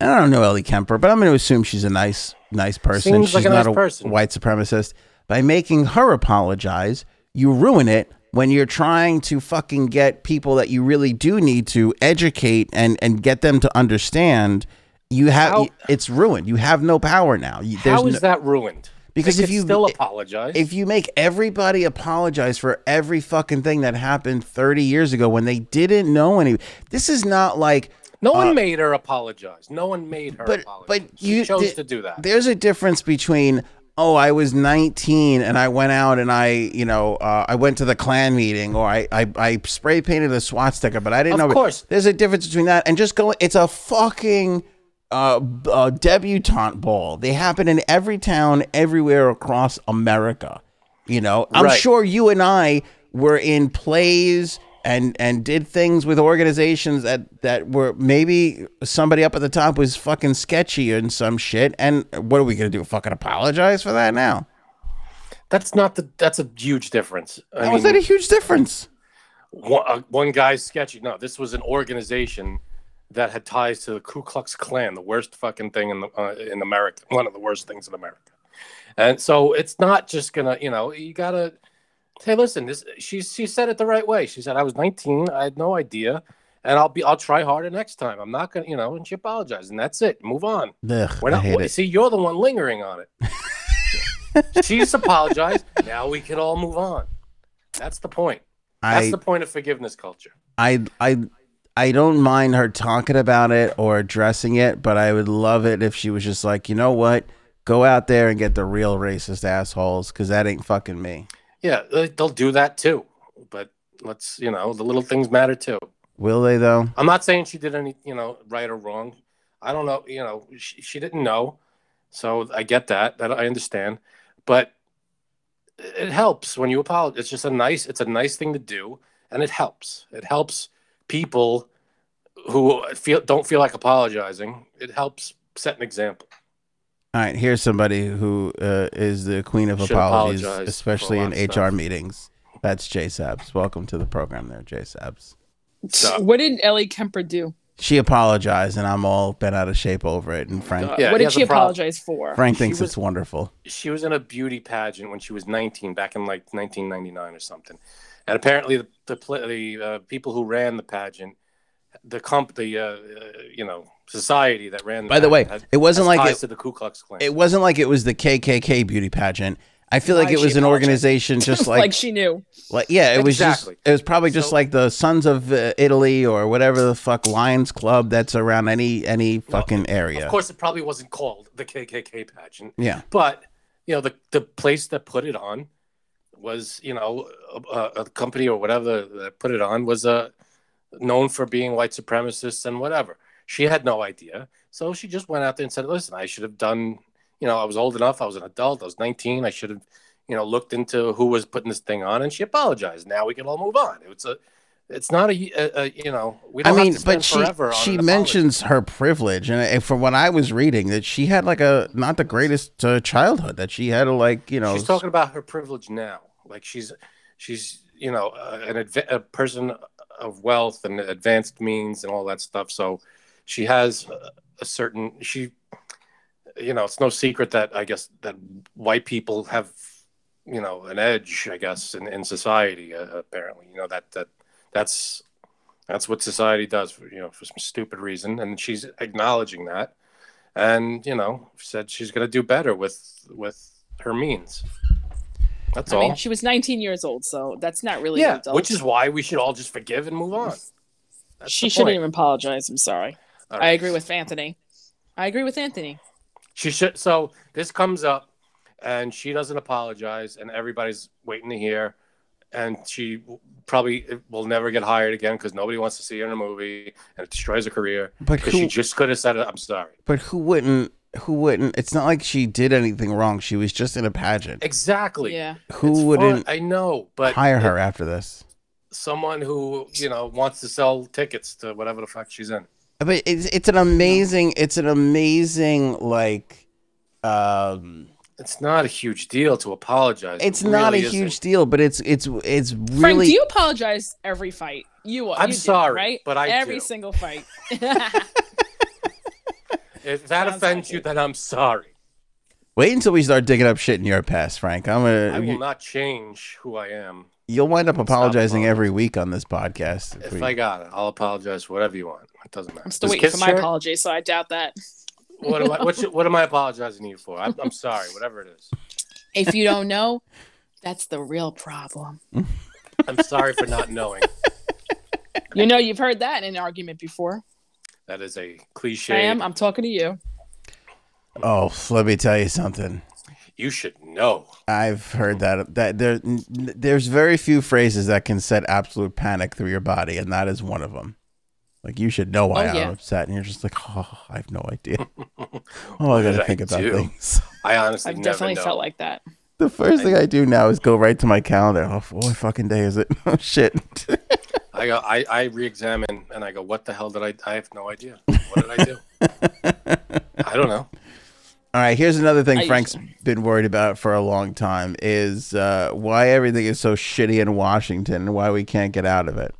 I don't know Ellie Kemper, but I'm going to assume she's a nice, nice person. Seems she's like a not nice a person. white supremacist. By making her apologize, you ruin it when you're trying to fucking get people that you really do need to educate and and get them to understand. You have How- it's ruined. You have no power now. You- there's How is no- that ruined? Because if you- still apologize, if you make everybody apologize for every fucking thing that happened 30 years ago when they didn't know any this is not like no one made her apologize. No one made her uh, but apologize. but she you chose th- to do that. there's a difference between oh i was 19 and i went out and i you know uh, i went to the Klan meeting or i i, I spray painted a swastika but i didn't Of know Of course. there's a difference between that and just going it's a fucking uh, uh debutante ball they happen in every town everywhere across america you know i'm Right. sure you and i were in plays and and did things with organizations that that were maybe somebody up at the top was fucking sketchy and some shit and what are we gonna do fucking apologize for that now That's not the. That's a huge difference. I how is mean, that a huge difference one, uh, one guy's sketchy. No, this was an organization that had ties to the Ku Klux Klan, the worst fucking thing in the uh, in America, one of the worst things in America. And so it's not just gonna, you know, you gotta. Hey, listen, this she she said it the right way. She said, "I was 19, I had no idea, and I'll be I'll try harder next time. I'm not gonna, you know." And she apologized, and that's it. Move on. Ugh, We're not. hate well, it. See, you're the one lingering on it. She's apologized. Now we can all move on. That's the point. That's I, the point of forgiveness culture. I I I don't mind her talking about it or addressing it, but I would love it if she was just like, you know what, go out there and get the real racist assholes because that ain't fucking me. Yeah, they- they'll do that too. But let's, you know, the little things matter too. Will they though? I'm not saying she did any, you know, right or wrong. I don't know, you know, she, she didn't know. So I get that. That I understand. But it helps when you apologize. It's just a nice it's a nice thing to do and it helps. It helps people who feel don't feel like apologizing. It helps set an example. All right, here's somebody who uh, is the queen of Should apologies, apologize for especially a in lot of HR stuff. meetings. That's Jay Sabs. Welcome to the program, there, Jay Sabs. So- What did Ellie Kemper do? She apologized, and I'm all bent out of shape over it. And Frank, Yeah, what he did has she a problem. apologize for? Frank She thinks was- it's wonderful. she was in a beauty pageant when she was 19 back in like 1999 or something and apparently the the, pla- the uh, people who ran the pageant the comp the uh, uh, you know society that ran the By the way, pageant had- it wasn't has like ties it, to the Ku Klux Klan it wasn't like it was the KKK beauty pageant. I feel like Why it is was an apologizing? organization just like, like, she knew. like yeah, it was Exactly. just it was probably just So- like the Sons of uh, Italy or whatever the fuck Lions Club that's around any any fucking area. of course it probably wasn't called the KKK pageant Yeah. but you know the the place that put it on was you know a, a company or whatever that put it on was uh, known for being white supremacists and whatever she had no idea. So she just went out there and said listen i should have done you know i was old enough. I was an adult. I was 19 i should have you know looked into who was putting this thing on. And she apologized. Now we can all move on. It's a it's not a, a, a you know we I don't mean, have to spend but she she mentions her privilege, and from what I was reading, that she had like a not the greatest uh, childhood. That she had to like you know. she's talking about her privilege now. Like she's she's you know uh, an adva- a person of wealth and advanced means and all that stuff. So she has a, certain she you know it's no secret that i guess that white people have you know an edge i guess in, in society uh, apparently you know that that that's that's what society does for you know for some stupid reason and she's acknowledging that and you know said she's going to do better with with her means that's all I all mean, she was 19 years old, so that's not really yeah which is why we should all just forgive and move on That's she shouldn't even apologize. I'm sorry. All I agree with Anthony. I agree with Anthony. She should. So this comes up, and she doesn't apologize, and everybody's waiting to hear. and she probably will never get hired again because nobody wants to see her in a movie, and it destroys her career. But Because she just could have said, "I'm sorry." But who wouldn't? Who wouldn't? It's not like she did anything wrong. She was just in a pageant. Exactly. Yeah. Who It's wouldn't fun. I know, but hire her after this? someone who you know wants to sell tickets to whatever the fuck she's in. But it's it's an amazing. It's an amazing like. Um, It's not a huge deal to apologize. it's It not really a isn't. huge deal, but it's it's it's really. Frank, really. do you apologize every fight? You, are. I'm you do, sorry, right? but I every do. single fight. If that Sounds offends like you, it. then I'm sorry. Wait until we start digging up shit in your past, Frank. I'm I gonna. will You, not change who I am. you'll wind up apologizing apologizing. every week on this podcast. If If we- I got it, I'll apologize whatever you want. It doesn't matter. I'm still Does waiting for my share? apology, so I doubt that. What am I? What, what am I apologizing to you for? I'm, I'm sorry. Whatever it is. If you don't know, that's the real problem. I'm sorry for not knowing. You know, you've heard that in an argument before. That is a cliche. Sam, I'm talking to you. oh, let me tell you something. You should know. I've heard that that there n- there's very few phrases that can set absolute panic through your body, and that is one of them. Like you should know why Oh, I'm yeah. upset, and you're just like, oh, I have no idea. oh, I got did to I think about do? things. I honestly I've never definitely know. felt like that. The first thing I do now is go right to my calendar. Oh, what fucking day is it? Oh shit. I go. I, I re-examine and I go. What the hell did I? I have no idea. What did I do? I don't know. All right, here's another thing I Frank's usually- been worried about for a long time is uh, why everything is so shitty in Washington and why we can't get out of it.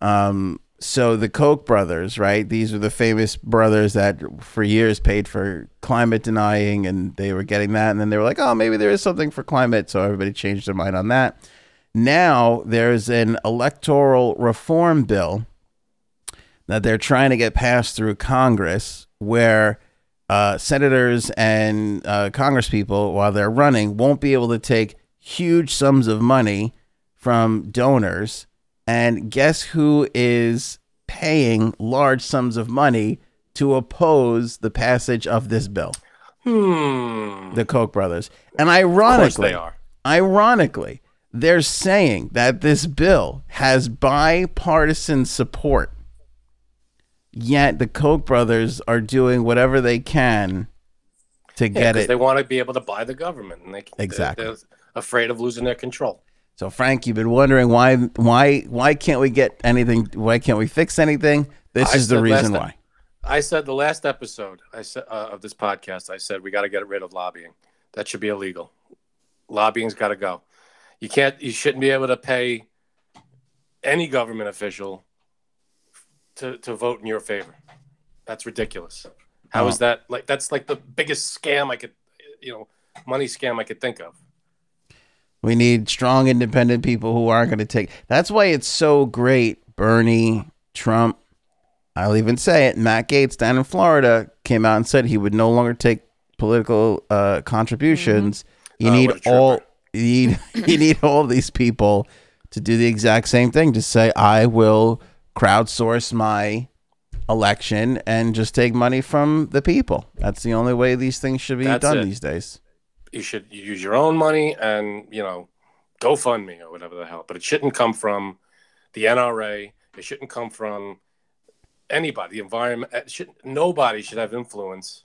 Um, so the Koch brothers, right? These are the famous brothers that for years paid for climate denying, and they were getting that, and then they were like, "Oh, maybe there is something for climate," so everybody changed their mind on that. Now there's an electoral reform bill that they're trying to get passed through Congress, where uh, senators and uh, congresspeople, while they're running, won't be able to take huge sums of money from donors. And guess who is paying large sums of money to oppose the passage of this bill? Hmm. The Koch brothers. And ironically, they are. ironically, they're saying that this bill has bipartisan support. Yet the Koch brothers are doing whatever they can to Yeah, get it. They want to be able to buy the government, and they Exactly. They're, they're afraid of losing their control. So Frank, you've been wondering why why why can't we get anything? Why can't we fix anything? This I is the reason why. I said the last episode I said uh, of this podcast. I said we got to get rid of lobbying. That should be illegal. Lobbying's got to go. You can't. You shouldn't be able to pay any government official to to vote in your favor. That's ridiculous. How is Oh. that like? That's like the biggest scam I could, you know, money scam I could think of. We need strong, independent people who aren't going to take. That's why it's so great. Bernie, Trump, I'll even say it. Matt Gaetz down in Florida came out and said he would no longer take political uh, contributions. You Oh, need what a trooper. all. You need you need all these people to do the exact same thing. To say I will crowdsource my election and just take money from the people. That's the only way these things should be That's done it. these days. You should use your own money and you know, GoFundMe or whatever the hell. But it shouldn't come from the NRA. It shouldn't come from anybody. The environment. It should nobody should have influence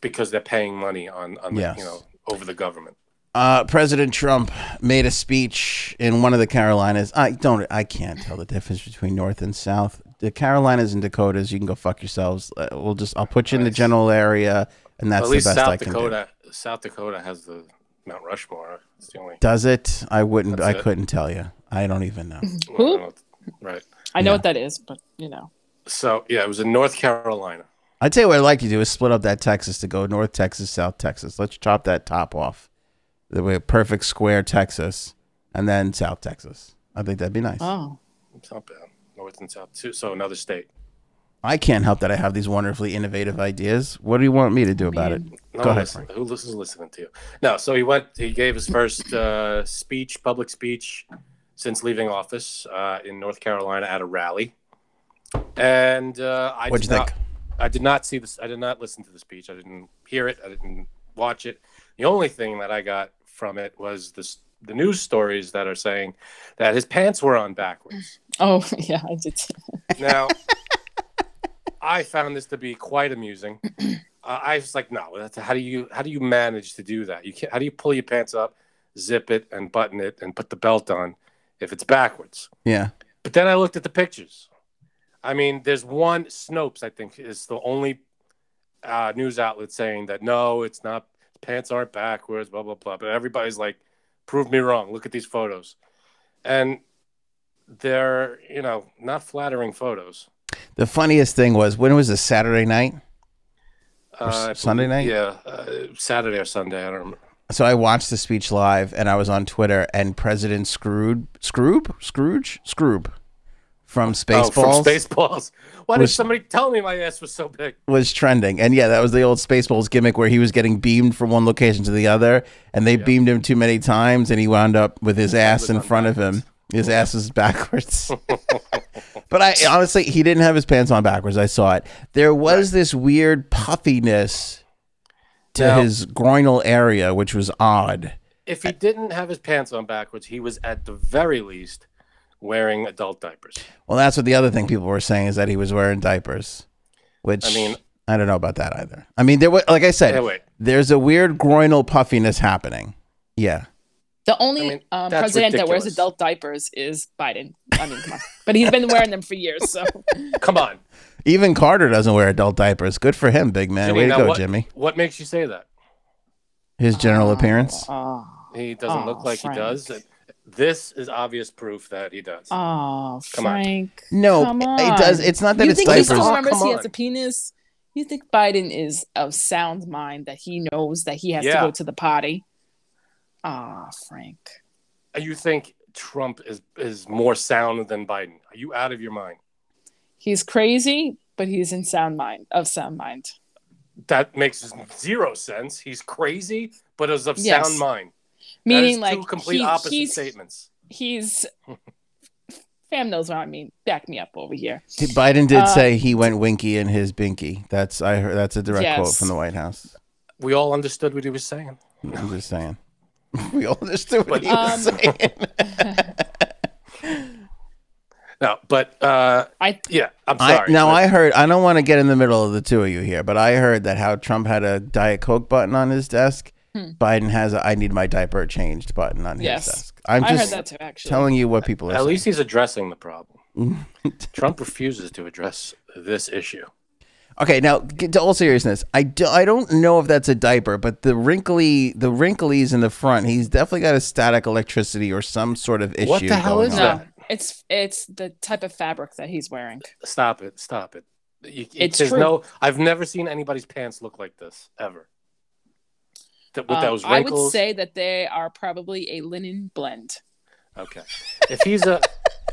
because they're paying money on on the, you know over the government. Uh, President Trump made a speech in one of the Carolinas. I don't. I can't tell the difference between North and South. The Carolinas and Dakotas, you can go fuck yourselves. Uh, we'll just. I'll put you in the general area, and that's At the best South I can do. Dakota. South Dakota has the Mount Rushmore. It's the only. Does it? I wouldn't. That's I it. couldn't tell you. I don't even know. Who? Right. I know Yeah. what that is, but you know. So yeah, it was in North Carolina. I tell you what I'd like to do is split up that Texas to go North Texas, South Texas. Let's chop that top off. The way perfect square Texas, and then South Texas. I think that'd be nice. Oh. It's not bad. North and South too. So another state. I can't help that I have these wonderfully innovative ideas. What do you want me to do about it? mean, No Go ahead, listen- Who listens listening to you? No. So he went. He gave his first uh, speech, public speech, since leaving office uh, in North Carolina at a rally. And uh, I What'd did you not, think? I did not see this. I did not listen to the speech. I didn't hear it. I didn't watch it. The only thing that I got from it was this the news stories that are saying that his pants were on backwards. Oh yeah, I did. Now, I found this to be quite amusing. Uh, I was like, no, that's, how do you how do you manage to do that? You can't. How do you pull your pants up, zip it, and button it, and put the belt on if it's backwards? Yeah. But then I looked at the pictures. I mean, there's one Snopes, I think, is the only uh, news outlet saying that no, it's not. Pants aren't backwards. Blah blah blah. But everybody's like, prove me wrong. Look at these photos, and they're you know not flattering photos. The funniest thing was when it was a Saturday night. Uh, Sunday night? Yeah, uh, Saturday or Sunday. I don't remember. So I watched the speech live, and I was on Twitter, and President Scrooge, Scrooge, Scrooge, Scrooge from Oh, Spaceballs from Spaceballs. Why did somebody tell me my ass was so big? was trending, and yeah, that was the old Spaceballs gimmick where he was getting beamed from one location to the other, and they beamed him too many times, and he wound up with his ass in front of him. His ass is backwards. but I honestly, he didn't have his pants on backwards. I saw it. There was this weird puffiness to Now- his groinal area, which was odd. If he didn't have his pants on backwards, he was at the very least wearing adult diapers. Well, that's what the other thing people were saying is that he was wearing diapers, which I mean, I don't know about that either. I mean, there was, like I said, there's a weird groinal puffiness happening. Yeah. The only I mean, um, that's president that wears adult diapers is Biden. I mean, come on, but he's been wearing them for years. So Come on, Even Carter doesn't wear adult diapers. Good for him, big man. Jimmy, Way to go, what, Jimmy. What makes you say that? His general ah, appearance. oh, He doesn't Oh, look like ah, Frank. he does. This is obvious proof that he does. oh, Come on. Frank. No, come it does. It's not that you it's think he diapers. still Oh, remembers he has a penis? You think Biden is of sound mind that he knows that he has Yeah. to go to the potty? Ah, Frank. You think Trump is is more sound than Biden? Are you out of your mind? He's crazy, but he's in sound mind of sound mind. That makes zero sense. He's crazy, but is of Yes. sound mind. Meaning, that is like two complete he- opposite he's, statements. he's fam knows what I mean. Back me up over here. Biden did Uh, say he went winky in his binky. That's I heard. That's a direct quote from the White House. We all understood what he was saying. I'm just saying. we all understood what he Um, was saying. No, but uh, I yeah, I'm I, sorry. now but- I heard. I don't want to get in the middle of the two of you here, but I heard that how Trump had a Diet Coke button on his desk. Biden has a "I need my diaper changed" button on Hmm. Yes. his desk. I'm I heard just that too. Actually, telling you what people are saying. At saying. least he's addressing the problem. Trump refuses to address this issue. Okay, now get to all seriousness, I, do, I don't know if that's a diaper, but the wrinkly the wrinklies in the front, he's definitely got a static electricity or some sort of issue. What the hell going is on. no, that? it's it's the type of fabric that he's wearing. Stop it! Stop it! You, It's true. no. I've never seen anybody's pants look like this ever. That with Um, those I would say that they are probably a linen blend. Okay. If he's a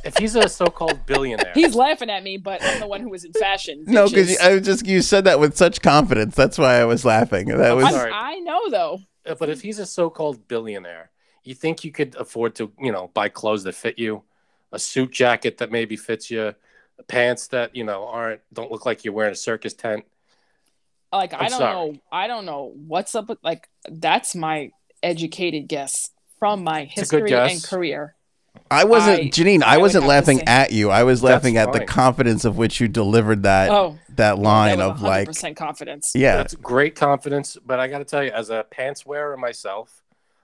if he's a so-called billionaire, He's laughing at me, but I'm the one who was in fashion. No, because bitches. I was just you said that with such confidence. That's why I was laughing. That I'm was I'm- I know though. Uh, but if he's a so-called billionaire, you think you could afford to, you know, buy clothes that fit you, a suit jacket that maybe fits you, pants that you know aren't don't look like you're wearing a circus tent. Like I I'm don't sorry. know. I don't know what's up with like that's my educated guess from my history and career. I wasn't I- Janine. I, I wasn't laughing at you. I was That's laughing at the confidence of which you delivered that Oh, that line that of was like, 100% confidence. yeah. That's great confidence, but I got to tell you, as a pants wearer myself,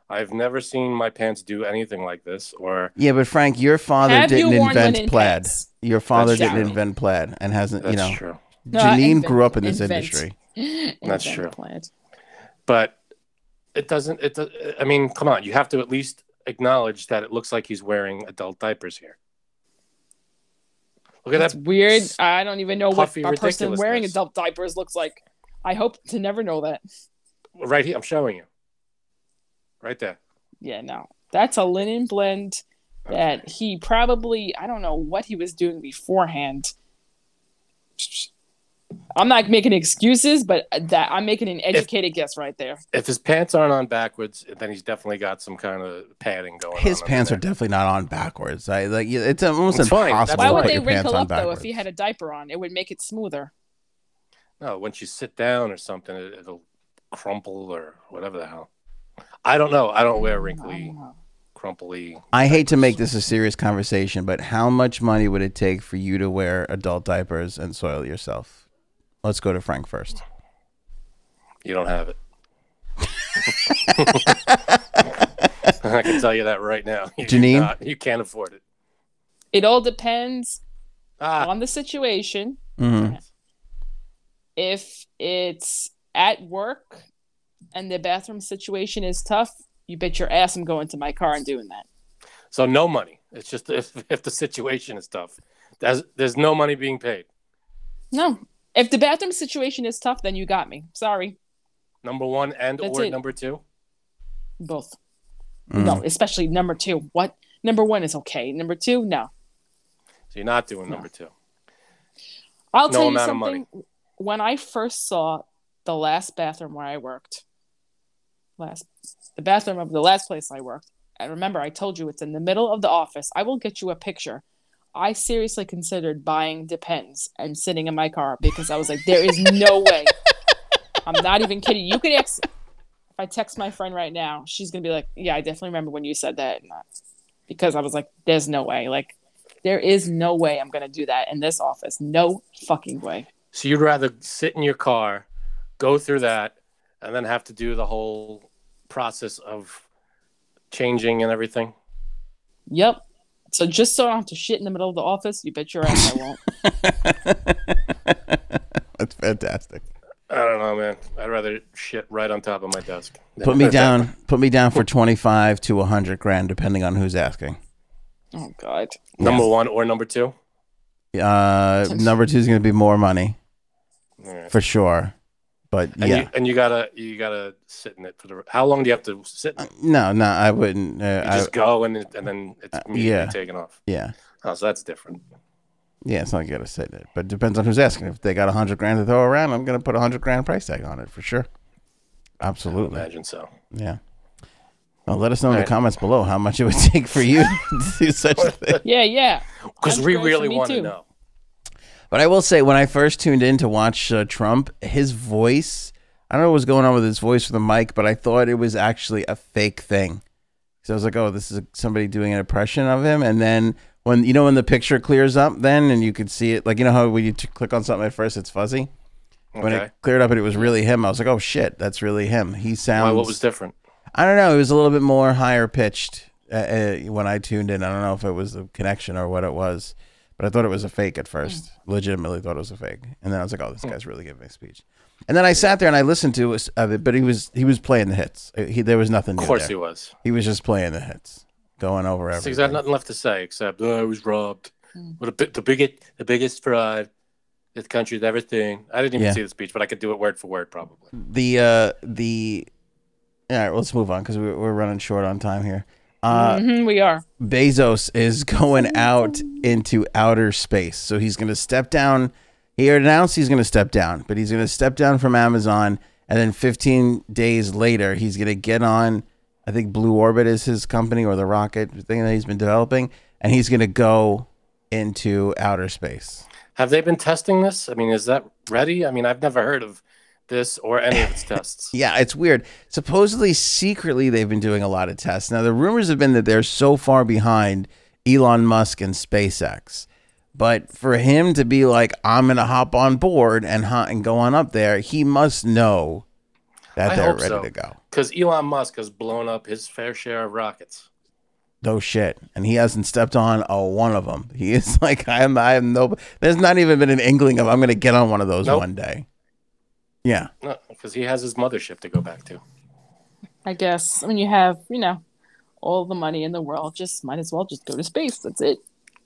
I've never seen my pants do anything like this. Or Yeah, but Frank, your father Have didn't worn invent linen plaid. pants? Your father That's didn't true. invent plaid and hasn't, that's you know. true. No, Janine invent- grew up in this invent. industry. That's Invent true. plaid. But it doesn't. It. does- I mean, come on. You have to at least acknowledge that it looks like he's wearing adult diapers here. Look at That's that. weird. I don't even know what a person wearing adult diapers looks like. I hope to never know that. right here. I'm showing you. Right there. Yeah, no. That's a linen blend that he probably I don't know what he was doing beforehand. I'm not making excuses, but that I'm making an educated guess right there. If his pants aren't on backwards, then he's definitely got some kind of padding going on. His pants are definitely not on backwards. I like yeah, it's almost It's impossible That's Why would put they your pants wrinkle on up though if he had a diaper on? It would make it smoother. No, once you sit down or something, it, it'll crumple or whatever the hell. I don't know. I don't wear I wrinkly don't know. crumply. I hate to make this a serious conversation, but how much money would it take for you to wear adult diapers and soil yourself? Let's go to Frank first. You don't have it. I can tell you that right now. You Janine? not. you can't afford it. It all depends Ah, on the situation. hmm If it's at work and the bathroom situation is tough, you bet your ass I'm going to my car and doing that. so no money. It's just if if the situation is tough, there's there's no money being paid. No. If the bathroom situation is tough, then you got me. Sorry. Number one and That's or it. number two. Both. Mm. No, especially number two. What? Number one is okay. Number two, no. So you're not doing number two. I'll No tell you amount money. something. When I first saw the last bathroom where I worked, last the bathroom of the last place I worked, and remember I told you it's in the middle of the office. I will get you a picture. I seriously considered buying Depends and sitting in my car because I was like, there is no way. I'm not even kidding. You could ask if I text my friend right now, she's gonna be like, Yeah, I definitely remember when you said that. And, uh, Because I was like, There's no way. Like, there is no way I'm gonna do that in this office. No fucking way. So you'd rather sit in your car, go through that, and then have to do the whole process of changing and everything. Yep. So just so I don't have to shit in the middle of the office, you bet your ass I won't. That's fantastic. I don't know, man. I'd rather shit right on top of my desk. Put me down. Put me down for twenty-five to hundred grand, depending on who's asking. Oh God. Number one or number two. Uh, number two is going to be more money All right. for sure. But And yeah, you and you gotta you gotta sit in it for the. How long do you have to sit? In it? no, no, I wouldn't. You Uh, I, just go and it- and then it's immediately yeah. taken off. yeah, Oh, so that's different. yeah, it's not going to sit in it, but it depends on who's asking. If they got a hundred grand to throw around, I'm going to put a hundred grand price tag on it for sure. Absolutely, Imagine so. yeah. Well, let us know in the Alright. comments below how much it would take for you to do such a thing. Yeah, yeah. Because we really want to know. But I will say, when I first tuned in to watch uh, Trump, his voice, I don't know what was going on with his voice for the mic, but I thought it was actually a fake thing. So I was like, oh, this is somebody doing an impression of him. And then when, you know, when the picture clears up, then and you can see it, like, you know how when you t- click on something at first, it's fuzzy? Okay. When it cleared up and it was really him, I was like, oh, shit, that's really him. He sounds. Why? What was different? I don't know. It was a little bit more higher pitched uh, uh, when I tuned in. I don't know if it was the connection or what it was, but I thought it was a fake at first. Legitimately thought it was a fake, and then I was like, "Oh, this guy's really giving a speech." And then I sat there and I listened to it, of it, but he was he was playing the hits. Uh, He, there was nothing. Of course there. he was. He was just playing the hits, going over everything. he's got nothing left to say except oh, I was robbed. Mm. What a bit the biggest the biggest fraud this country's ever seen. I didn't even Yeah. see the speech, but I could do it word for word probably. The uh the all right, let's move on because we're, we're running short on time here. Uh, Mhm, we are. Bezos is going out into outer space. So he's going to step down. He announced he's going to step down, but he's going to step down from Amazon. And then 15 days later, he's going to get on, I think Blue Orbit is his company or the rocket thing that he's been developing. And he's going to go into outer space. Have they been testing this? I mean, is that ready? I mean, I've never heard of this or any of its tests. Yeah, it's weird. Supposedly, secretly, they've been doing a lot of tests. Now, the rumors have been that they're so far behind Elon Musk and SpaceX. But for him to be like, I'm going to hop on board and, hu- and go on up there, he must know that I they're ready so. to go. Because Elon Musk has blown up his fair share of rockets. No shit. And he hasn't stepped on a one of them. He is like, I am, I am no, there's not even been an inkling of, I'm going to get on one of those Nope. one day. Yeah. Uh, no, because he has his mothership to go back to. I guess when you have, you know, all the money in the world, just might as well just go to space. That's it.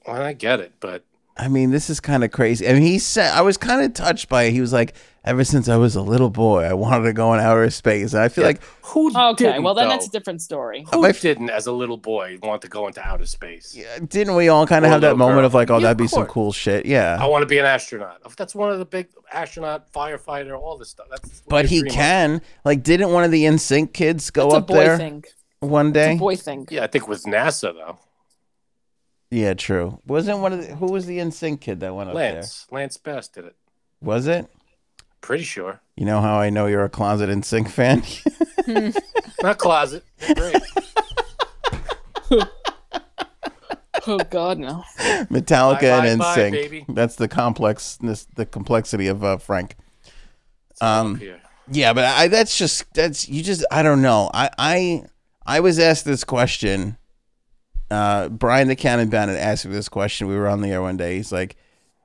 Well, I get it, but I mean, this is kind of crazy. I mean, he said I was kind of touched by it. He was like, "Ever since I was a little boy, I wanted to go in outer space." And I feel like who Okay, didn't, well then though? that's a different story. Who My- didn't, as a little boy, want to go into outer space? yeah, didn't we all kind of have that little moment girl. of like, "Oh, Yeah, that'd be some cool shit." Yeah. I want to be an astronaut. That's one of the big astronaut, firefighter, all this stuff. That's but he dream of. can. Like, didn't one of the NSYNC kids go It's a up boy there thing. one It's a day? boy thing. Yeah, I think it was NASA though. Yeah, true. Wasn't one of the, who was the NSYNC kid that went up Lance, Lance Bass did it. Was it? Pretty sure. You know how I know you're a closet NSYNC fan? Not closet. Great. Oh God, no. Metallica Bye, bye, and bye, NSYNC. baby. That's the complexness, the complexity of uh, Frank. Um, Yeah, but I that's just that's you just I don't know. I I I was asked this question. Uh Brian the Cannon Bennett asked me this question. We were on the air one day. He's like,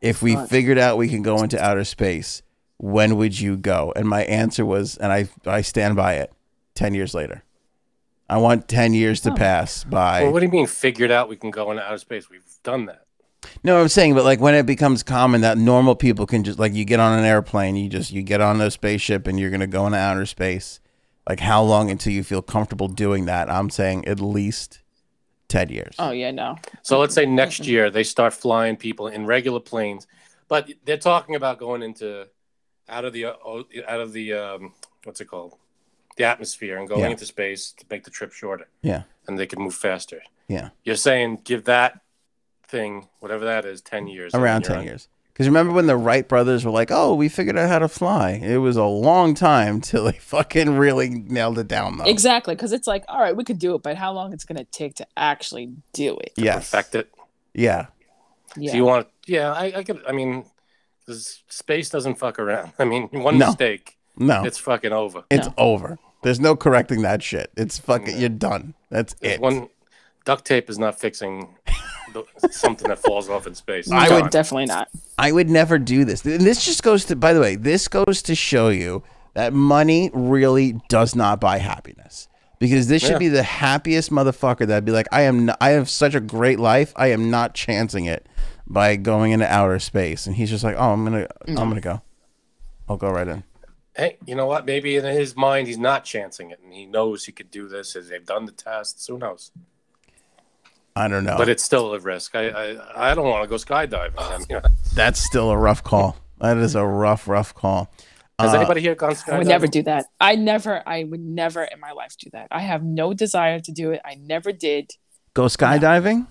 if we figured out we can go into outer space, when would you go? And my answer was, and I I stand by it, ten years later. I want ten years to pass by. Well, what do you mean? Figured out we can go into outer space? We've done that. No, I'm saying, but like when it becomes common that normal people can just like you get on an airplane, you just you get on a spaceship and you're gonna go into outer space. Like how long until you feel comfortable doing that? I'm saying at least ten years. Oh yeah, no. So let's say next year they start flying people in regular planes, but they're talking about going into out of the out of the um, what's it called, the atmosphere, and going Yeah. into space to make the trip shorter, Yeah, and they can move faster. yeah, You're saying give that thing, whatever that is, ten years. around ten you're on- years. Because remember when the Wright brothers were like, "Oh, we figured out how to fly." It was a long time till they fucking really nailed it down, though. Exactly, because it's like, all right, we could do it, but how long it's gonna take to actually do it? Yeah, Perfect it. Yeah. Yeah. So you want? Yeah, I, I could. I mean, space doesn't fuck around. I mean, one No. mistake, No, it's fucking over. it's No. over. There's no correcting that shit. It's fucking. You're done. That's There's it. One duct tape is not fixing the, something that falls off in space. I It's would definitely not. I would never do this. And this just goes to, by the way, this goes to show you that money really does not buy happiness. Because this should Yeah. be the happiest motherfucker that'd be like, I am, I have such a great life. I am not chancing it by going into outer space. And he's just like, oh, I'm gonna, I'm gonna go. I'll go right in. Hey, you know what? Maybe in his mind he's not chancing it, and he knows he could do this. As they've done the tests, who knows? I don't know. But it's still a risk. I I, I don't want to go skydiving. I mean, That's still a rough call. That is a rough, rough call. has Uh, anybody here gone skydiving? I would never do that. I never, I would never in my life do that. I have no desire to do it. I never did. Go skydiving?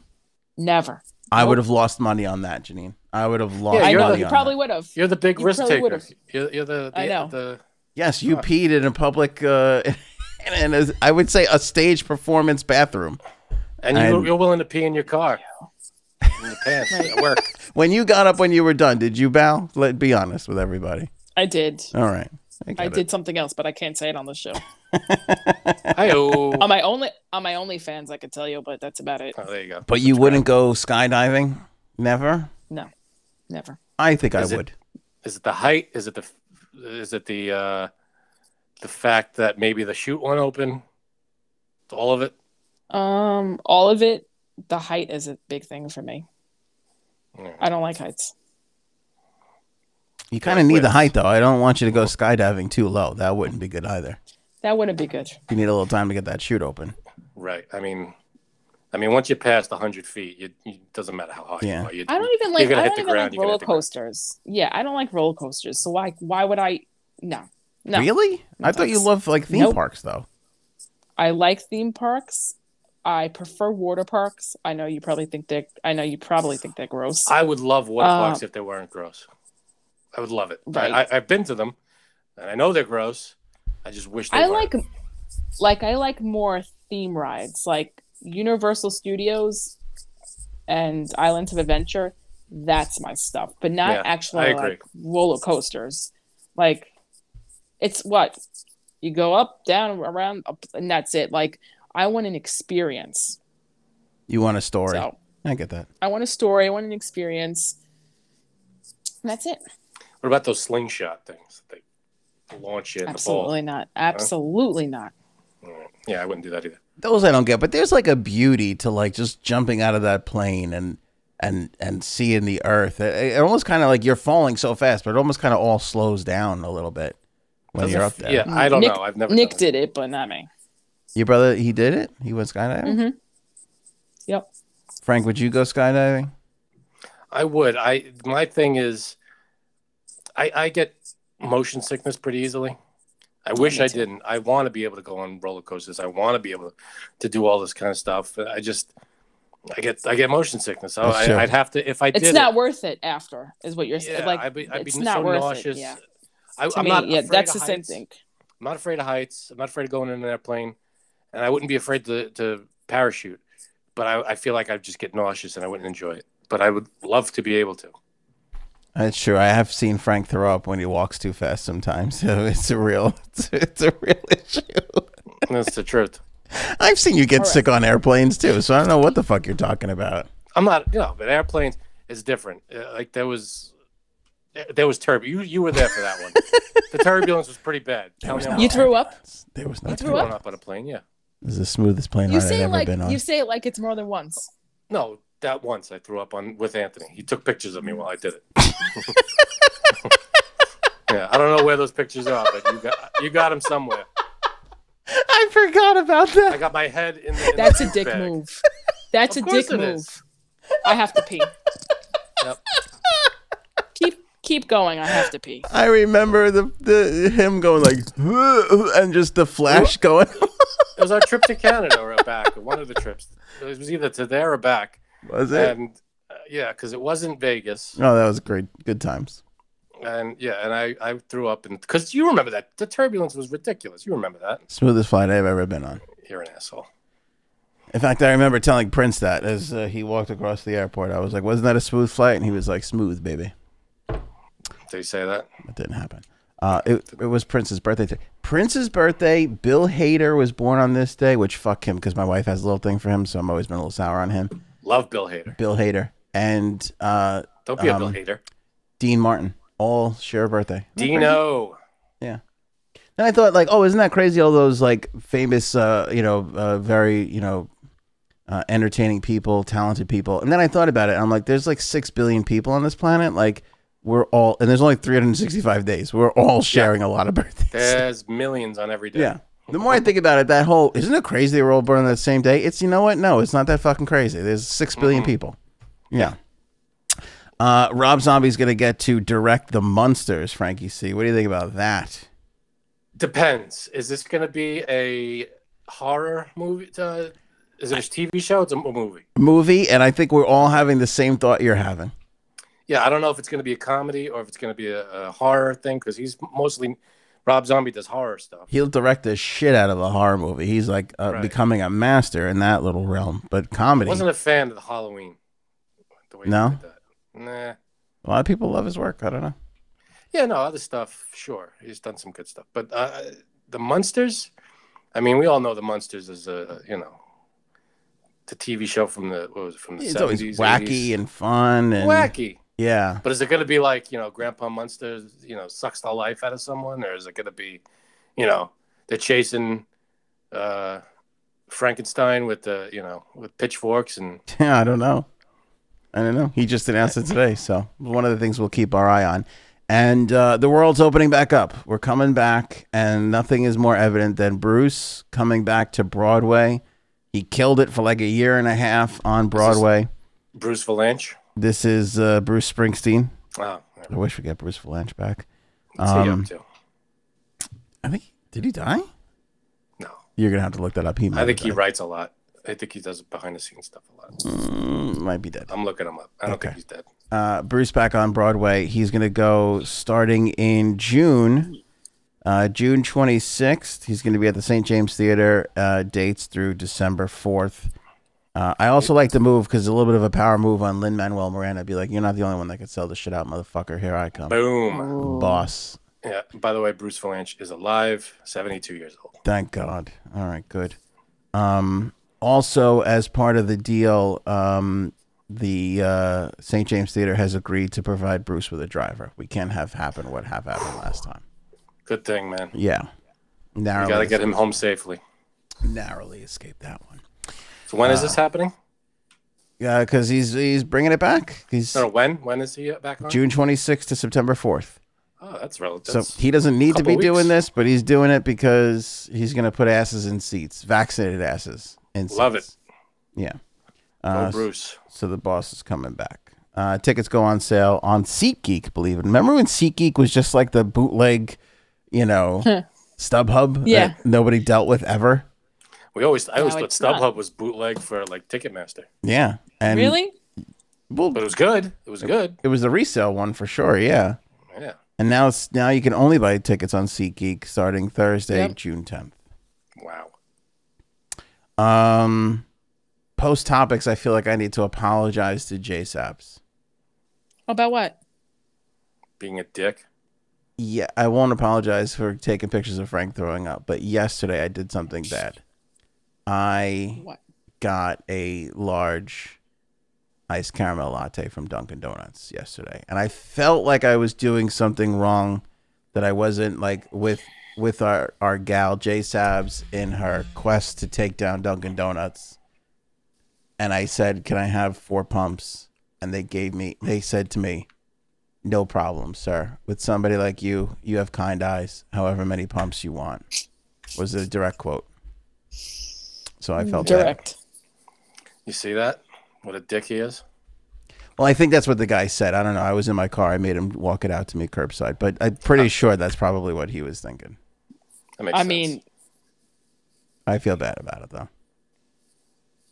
Never. I Nope. would have lost money on that, Janine. I would have lost Yeah, you're money the- you on probably would have. You're the big You risk taker. would've. You're, you're the, the I know. the Yes, you peed in a public, uh, and as I would say, a stage performance bathroom. And you, And- you're willing to pee in your car, in your pants at work. When you got up when you were done, did you bow? Let be honest with everybody. I did. All right, I, I did something else, but I can't say it on the show. Hi-oh. on my only on my OnlyFans, I could tell you, but that's about it. Oh, there you go. But you wouldn't go skydiving? Never. No, never. I think I it- would. Is it the height? Is it the is it the uh, the fact that maybe the chute won't open? All of it. Um, all of it. The height is a big thing for me. Yeah. I don't like heights. You kind of need the height, though. I don't want you to go skydiving too low. That wouldn't be good either. That wouldn't be good. You need a little time to get that chute open. Right. I mean, I mean, once you pass the hundred feet, you, it doesn't matter how high Yeah. you are. You, I don't even like. You're gonna I hit don't the even ground, like roller hit the ground. coasters. Yeah, I don't like roller coasters. So why? Why would I? No, no. Really? I thought you loved like theme Nope. parks, though. I like theme parks. I prefer water parks. I know you probably think they're. I know you probably think they're gross. I would love water Uh, parks if they weren't gross. I would love it. Right. I, I've been to them, and I know they're gross. I just wish they I weren't. like, like I like more theme rides, like Universal Studios and Islands of Adventure. That's my stuff, but not Yeah, actually like roller coasters. Like, it's what you go up, down, around, up, and that's it. Like, I want an experience. You want a story? So I get that. I want a story. I want an experience. And that's it. What about those slingshot things? They launch you in Absolutely not. Absolutely not. Yeah, I wouldn't do that either. Those I don't get, but there's like a beauty to like just jumping out of that plane and and and seeing the earth. It, it almost kind of like you're falling so fast, but it almost kind of all slows down a little bit when Does you're it up there. Yeah, I don't Nick- know. I've never. Nick done it. did it, but not me. Your brother, he did it. He went skydiving. Mm-hmm. Yep. Frank, would you go skydiving? I would. I my thing is, I I get motion sickness pretty easily. I wish I didn't. I want to be able to go on roller coasters. I want to be able to do all this kind of stuff. I just, I get I get motion sickness. So That's. I, I'd have to if I It's did. not it, worth it after, is what you're saying. yeah, like, I'd be I'd be it's so not worth nauseous. it. Yeah. I, I'm me, not yeah, that's of the same thing. I'm not afraid of heights. I'm not afraid of going in an airplane, and I wouldn't be afraid to to parachute. but I, I feel like I'd just get nauseous and I wouldn't enjoy it. But I would love to be able to. That's true. I have seen Frank throw up when he walks too fast sometimes. So it's a real, it's, it's a real issue. That's the truth. I've seen you get All right. sick on airplanes too, so I don't know what the fuck you're talking about. I'm not, you know, but airplanes is different. Uh, like there was, there was turbulence. You you were there for that one. the turbulence was pretty bad. Tell me no You threw up? There was no. I threw threw up? up on a plane. Yeah. This is the smoothest plane You ride I've say ever like been on. you say it like it's more than once. No, that once I threw up on with Anthony. He took pictures of me while I did it. yeah, I don't know where those pictures are, but you got you got them somewhere. I forgot about that. I got my head in. The, in That's the a dick bag. move. That's Of a dick it move. is. I have to pee. Yep. Keep keep going. I have to pee. I remember the the him going like and just the flash going. It was our trip to Canada or back, one of the trips. It was either to there or back, was it? and uh, yeah, because it wasn't Vegas, Oh, that was great. Good times. and yeah, and I I threw up, and because you remember that the turbulence was ridiculous. You remember that? Smoothest flight I've ever been on. You're an asshole. In fact, I remember telling Prince that as uh, he walked across the airport. I was like, "Wasn't that a smooth flight?" And he was like, "Smooth, baby." Did you say that? It didn't happen. Uh, it, it was Prince's birthday. Today. Prince's birthday. Bill Hader was born on this day, which fuck him because my wife has a little thing for him, so I'm always been a little sour on him. Love Bill Hader. Bill Hader and uh, Don't be a Bill Um, Hader. Dean Martin all share a birthday. Dino. Yeah. And I thought, like, oh, isn't that crazy? All those like famous, uh, you know, uh, very, you know, uh, entertaining people, talented people. And then I thought about it. I'm like, there's like six billion people on this planet. Like, we're all, and there's only 365 days. We're all sharing a lot of birthdays. There's millions on every day. Yeah. The more I think about it, that whole isn't it crazy they were all born on the same day? It's you know what? No, it's not that fucking crazy. There's six billion people. Yeah. Uh, Rob Zombie's gonna get to direct the Munsters. Frankie C. What do you think about that? Depends. Is this going to be a horror movie? Uh, is it a TV show? It's a movie. Movie, and I think we're all having the same thought you're having. Yeah, I don't know if it's going to be a comedy or if it's going to be a, a horror thing because he's mostly Rob Zombie does horror stuff. He'll direct the shit out of a horror movie. He's like uh, Right. becoming a master in that little realm. But comedy. I wasn't a fan of the Halloween. The No? Nah. a lot of people love his work. I don't know. Yeah, no, other stuff, sure. He's done some good stuff. But uh, the Munsters, I mean, we all know the Munsters is a, you know, the TV show from the, what was it, from the It's 70s? always wacky 80s. and fun and wacky. Yeah. But is it going to be like, you know, Grandpa Munster, you know, sucks the life out of someone? Or is it going to be, you know, they're chasing uh, Frankenstein with the, you know, with pitchforks and Yeah, I don't know. I don't know. He just announced it today, so one of the things we'll keep our eye on. And uh, the world's opening back up. We're coming back, and nothing is more evident than Bruce coming back to Broadway. He killed it for like a year and a half on Broadway. Bruce Vilanch? This is uh, Bruce Springsteen. Oh, I wish we get Bruce Vilanch back. Um? I think did he die? No. You're gonna have to look that up. He might I think he died. writes a lot. I think he does behind the scenes stuff a lot. Mm, might be dead. I'm looking him up. I don't Okay. think he's dead. uh, Bruce back on Broadway. He's going to go starting in June, uh, June 26th. He's going to be at the St. James Theater uh, dates through December 4th. Uh, I also like the move because a little bit of a power move on Lin Manuel Miranda. Be like, you're not the only one that could sell this shit out, motherfucker. Here I come, Boom. boss. Yeah. By the way, Bruce Vilanch is alive, 72 years old. Thank God. All right, good. Um, also, as part of the deal, um, the uh, St. James Theater has agreed to provide Bruce with a driver. We can't have happen what have happened last time. Good thing, man. Yeah. You Narrowly, got to get him home safely. narrowly escaped that one. So when is Uh, this happening? Yeah, because he's he's bringing it back. He's No, when? When is he back on? June 26th to September 4th. Oh, that's relative. So he doesn't need to be couple doing this, but he's doing it because he's going to put asses in seats, vaccinated asses in seats. Love it. Yeah. Uh, Bruce. So the boss is coming back. Uh, tickets go on sale on SeatGeek, believe it. Remember when SeatGeek was just like the bootleg, you know, StubHub Yeah. that nobody dealt with ever? We always, I always No, thought it's not. StubHub was bootleg for like Ticketmaster, Yeah. And Really? Well, but it was good. It was good. it was the resale one for sure. Yeah. Yeah. And now it's now you can only buy tickets on SeatGeek starting Thursday, Yep. June 10th. Wow. Um, post topics, I feel like I need to apologize to J Sabs. About what? Being a dick. Yeah, I won't apologize for taking pictures of Frank throwing up, but yesterday I did something bad. I What? got a large iced caramel latte from Dunkin' Donuts yesterday, and I felt like I was doing something wrong that I wasn't like with with our our gal J Sabs in her quest to take down Dunkin' Donuts. And I said, "Can I have four pumps?" And they gave me. They said to me, "No problem, sir. With somebody like you, you have kind eyes. However many pumps you want." Was a direct quote. So I felt bad. Direct. You see that? What a dick he is. Well, I think that's what the guy said. I don't know. I was in my car. I made him walk it out to me curbside, but I'm pretty ah. sure that's probably what he was thinking. That makes I sense. mean, I feel bad about it though.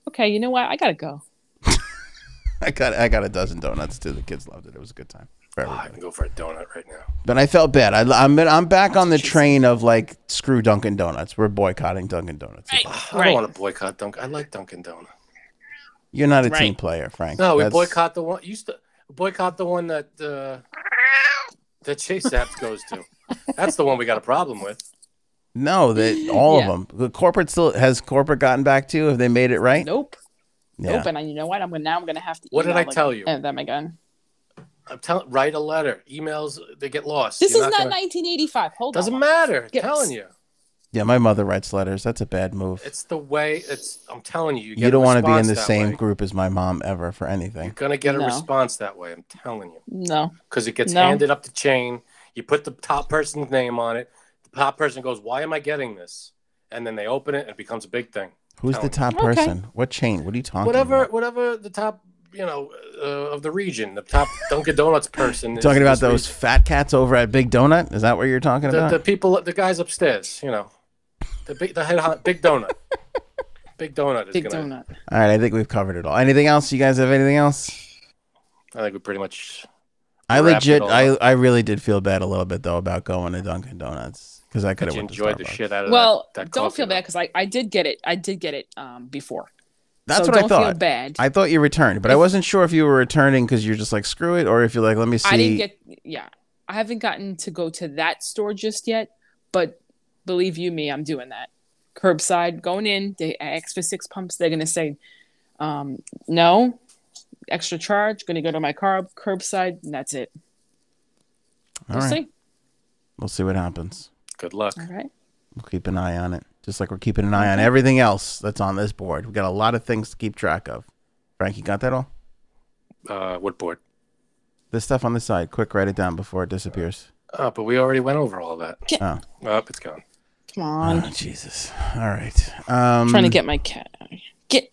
okay, you know what? I gotta go. I got I got a dozen donuts too. The kids loved it. It was a good time for Oh, I everybody. can go for a donut right now. But I felt bad. I, I'm I'm back on the train of like screw Dunkin' Donuts. We're boycotting Dunkin' Donuts. Right. I don't want to boycott Dunkin'. I like Dunkin' Donut. You're not a Right. team player, Frank. No, we That's- boycott the one. Used to boycott the one that uh, that J Sabs goes to. That's the one we got a problem with. No, that all Yeah. of them. The corporate still has corporate gotten back to you. Have they made it right? Nope. Yeah. Nope. And I- you know what? I'm gonna now I'm gonna have to. What did email I tell you? uh, them again. I'm telling. Write a letter. Emails they get lost. This You're is not, gonna- 1985. Hold on. Doesn't on. matter. I'm telling you. Yeah, my mother writes letters. That's a bad move. It's the way. It's. I'm telling you. You, get you don't want want to be in the same group as my mom ever for anything. You're gonna get a No. response that way. I'm telling you. No. because it gets No. handed up the chain. You put the top person's name on it. The top person goes, "Why am I getting this?" And then they open it, and it becomes a big thing. Who's the top Okay. person? What chain? What are you talking Whatever, about? whatever the top, you know, uh, of the region, the top Dunkin' Donuts person. is Talking about this those region. fat cats over at Big Donut? Is that what you're talking the, about? the people, the guys upstairs. You know, the big, the head, hon- big donut. big donut is Big gonna. donut. all right, I think we've covered it all. Anything else? You guys have anything else? I think we pretty much. I legit, I. I really did feel bad a little bit though about going to Dunkin' Donuts because I could have you to enjoyed the shit out of it. Well, that. that don't feel though. bad because I, I did get it. I did get it um before. That's so what I don't feel thought. bad. I thought you returned, but I wasn't sure if you were returning because you're just like screw it, or if you're like let me see. I didn't get yeah. I haven't gotten to go to that store just yet, but believe you me, I'm doing that. Curbside, going in, they ask for six pumps, they're gonna say, um, no, extra charge, gonna go to my car curbside, and that's it. all We'll right, see. we'll see what happens. Good luck. All right. We'll keep an eye on it, just like we're keeping an eye on everything else that's on this board. We've got a lot of things to keep track of. Frank, you got that all? Uh, what board? This stuff on the side. Quick, write it down before it disappears. Oh, but we already went over all that. Oh, Oh, it's gone. Come on. oh Jesus! All right. Um, trying to get my cat. out of here. Get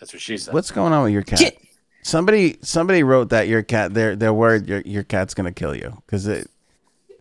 That's what she said. What's going on with your cat? Get- Somebody somebody wrote that your cat they're they're worried your your cat's gonna kill you because it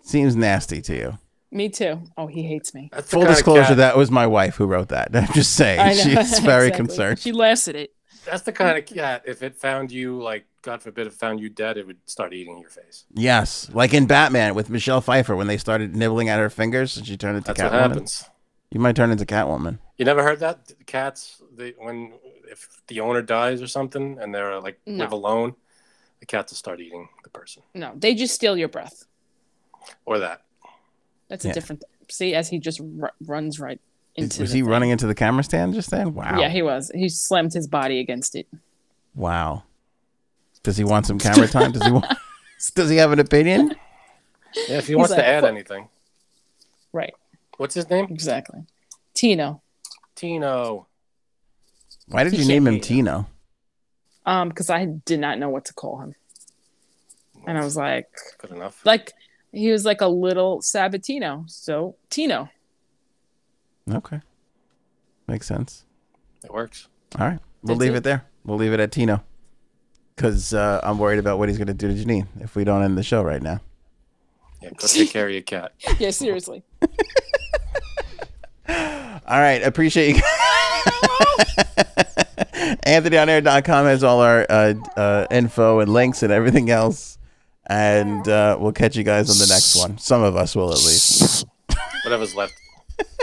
seems nasty to you. Me too. Oh, he hates me. That's Full disclosure, that was my wife who wrote that. I'm just saying she's very Exactly. concerned. She laughs at it. That's the kind of cat. If it found you, like God forbid, it found you dead, it would start eating your face. Yes, like in Batman with Michelle Pfeiffer when they started nibbling at her fingers and she turned into That's what Catwoman. happens. You might turn into Catwoman. You never heard that? Cats, they, when if the owner dies or something, and they're like No. live alone, the cats will start eating the person, No, they just steal your breath. or that. That's Yeah. a different. See, as he just r- runs right into. Was the he thing. running into the camera stand just then? Wow. Yeah, he was. He slammed his body against it. wow. Does he want some camera time? Does he want? Does he have an opinion? Yeah, if he He's wants like, to add anything, Right. what's his name? Exactly. Tino. Tino. Why did He you name him. Tino? Um, because I did not know what to call him, and I was like, Good enough. like he was like a little Sabatino, so Tino. Okay. Makes sense. It works. All right. We'll That's leave it. it there. We'll leave it at Tino. Because uh, I'm worried about what he's going to do to Janine if we don't end the show right now. Yeah, go take care of your cat. Yeah, seriously. All right. Appreciate you. AnthonyOnAir.com has all our uh, uh, info and links and everything else. And uh, we'll catch you guys on the next one. Some of us will, at least. Whatever's left.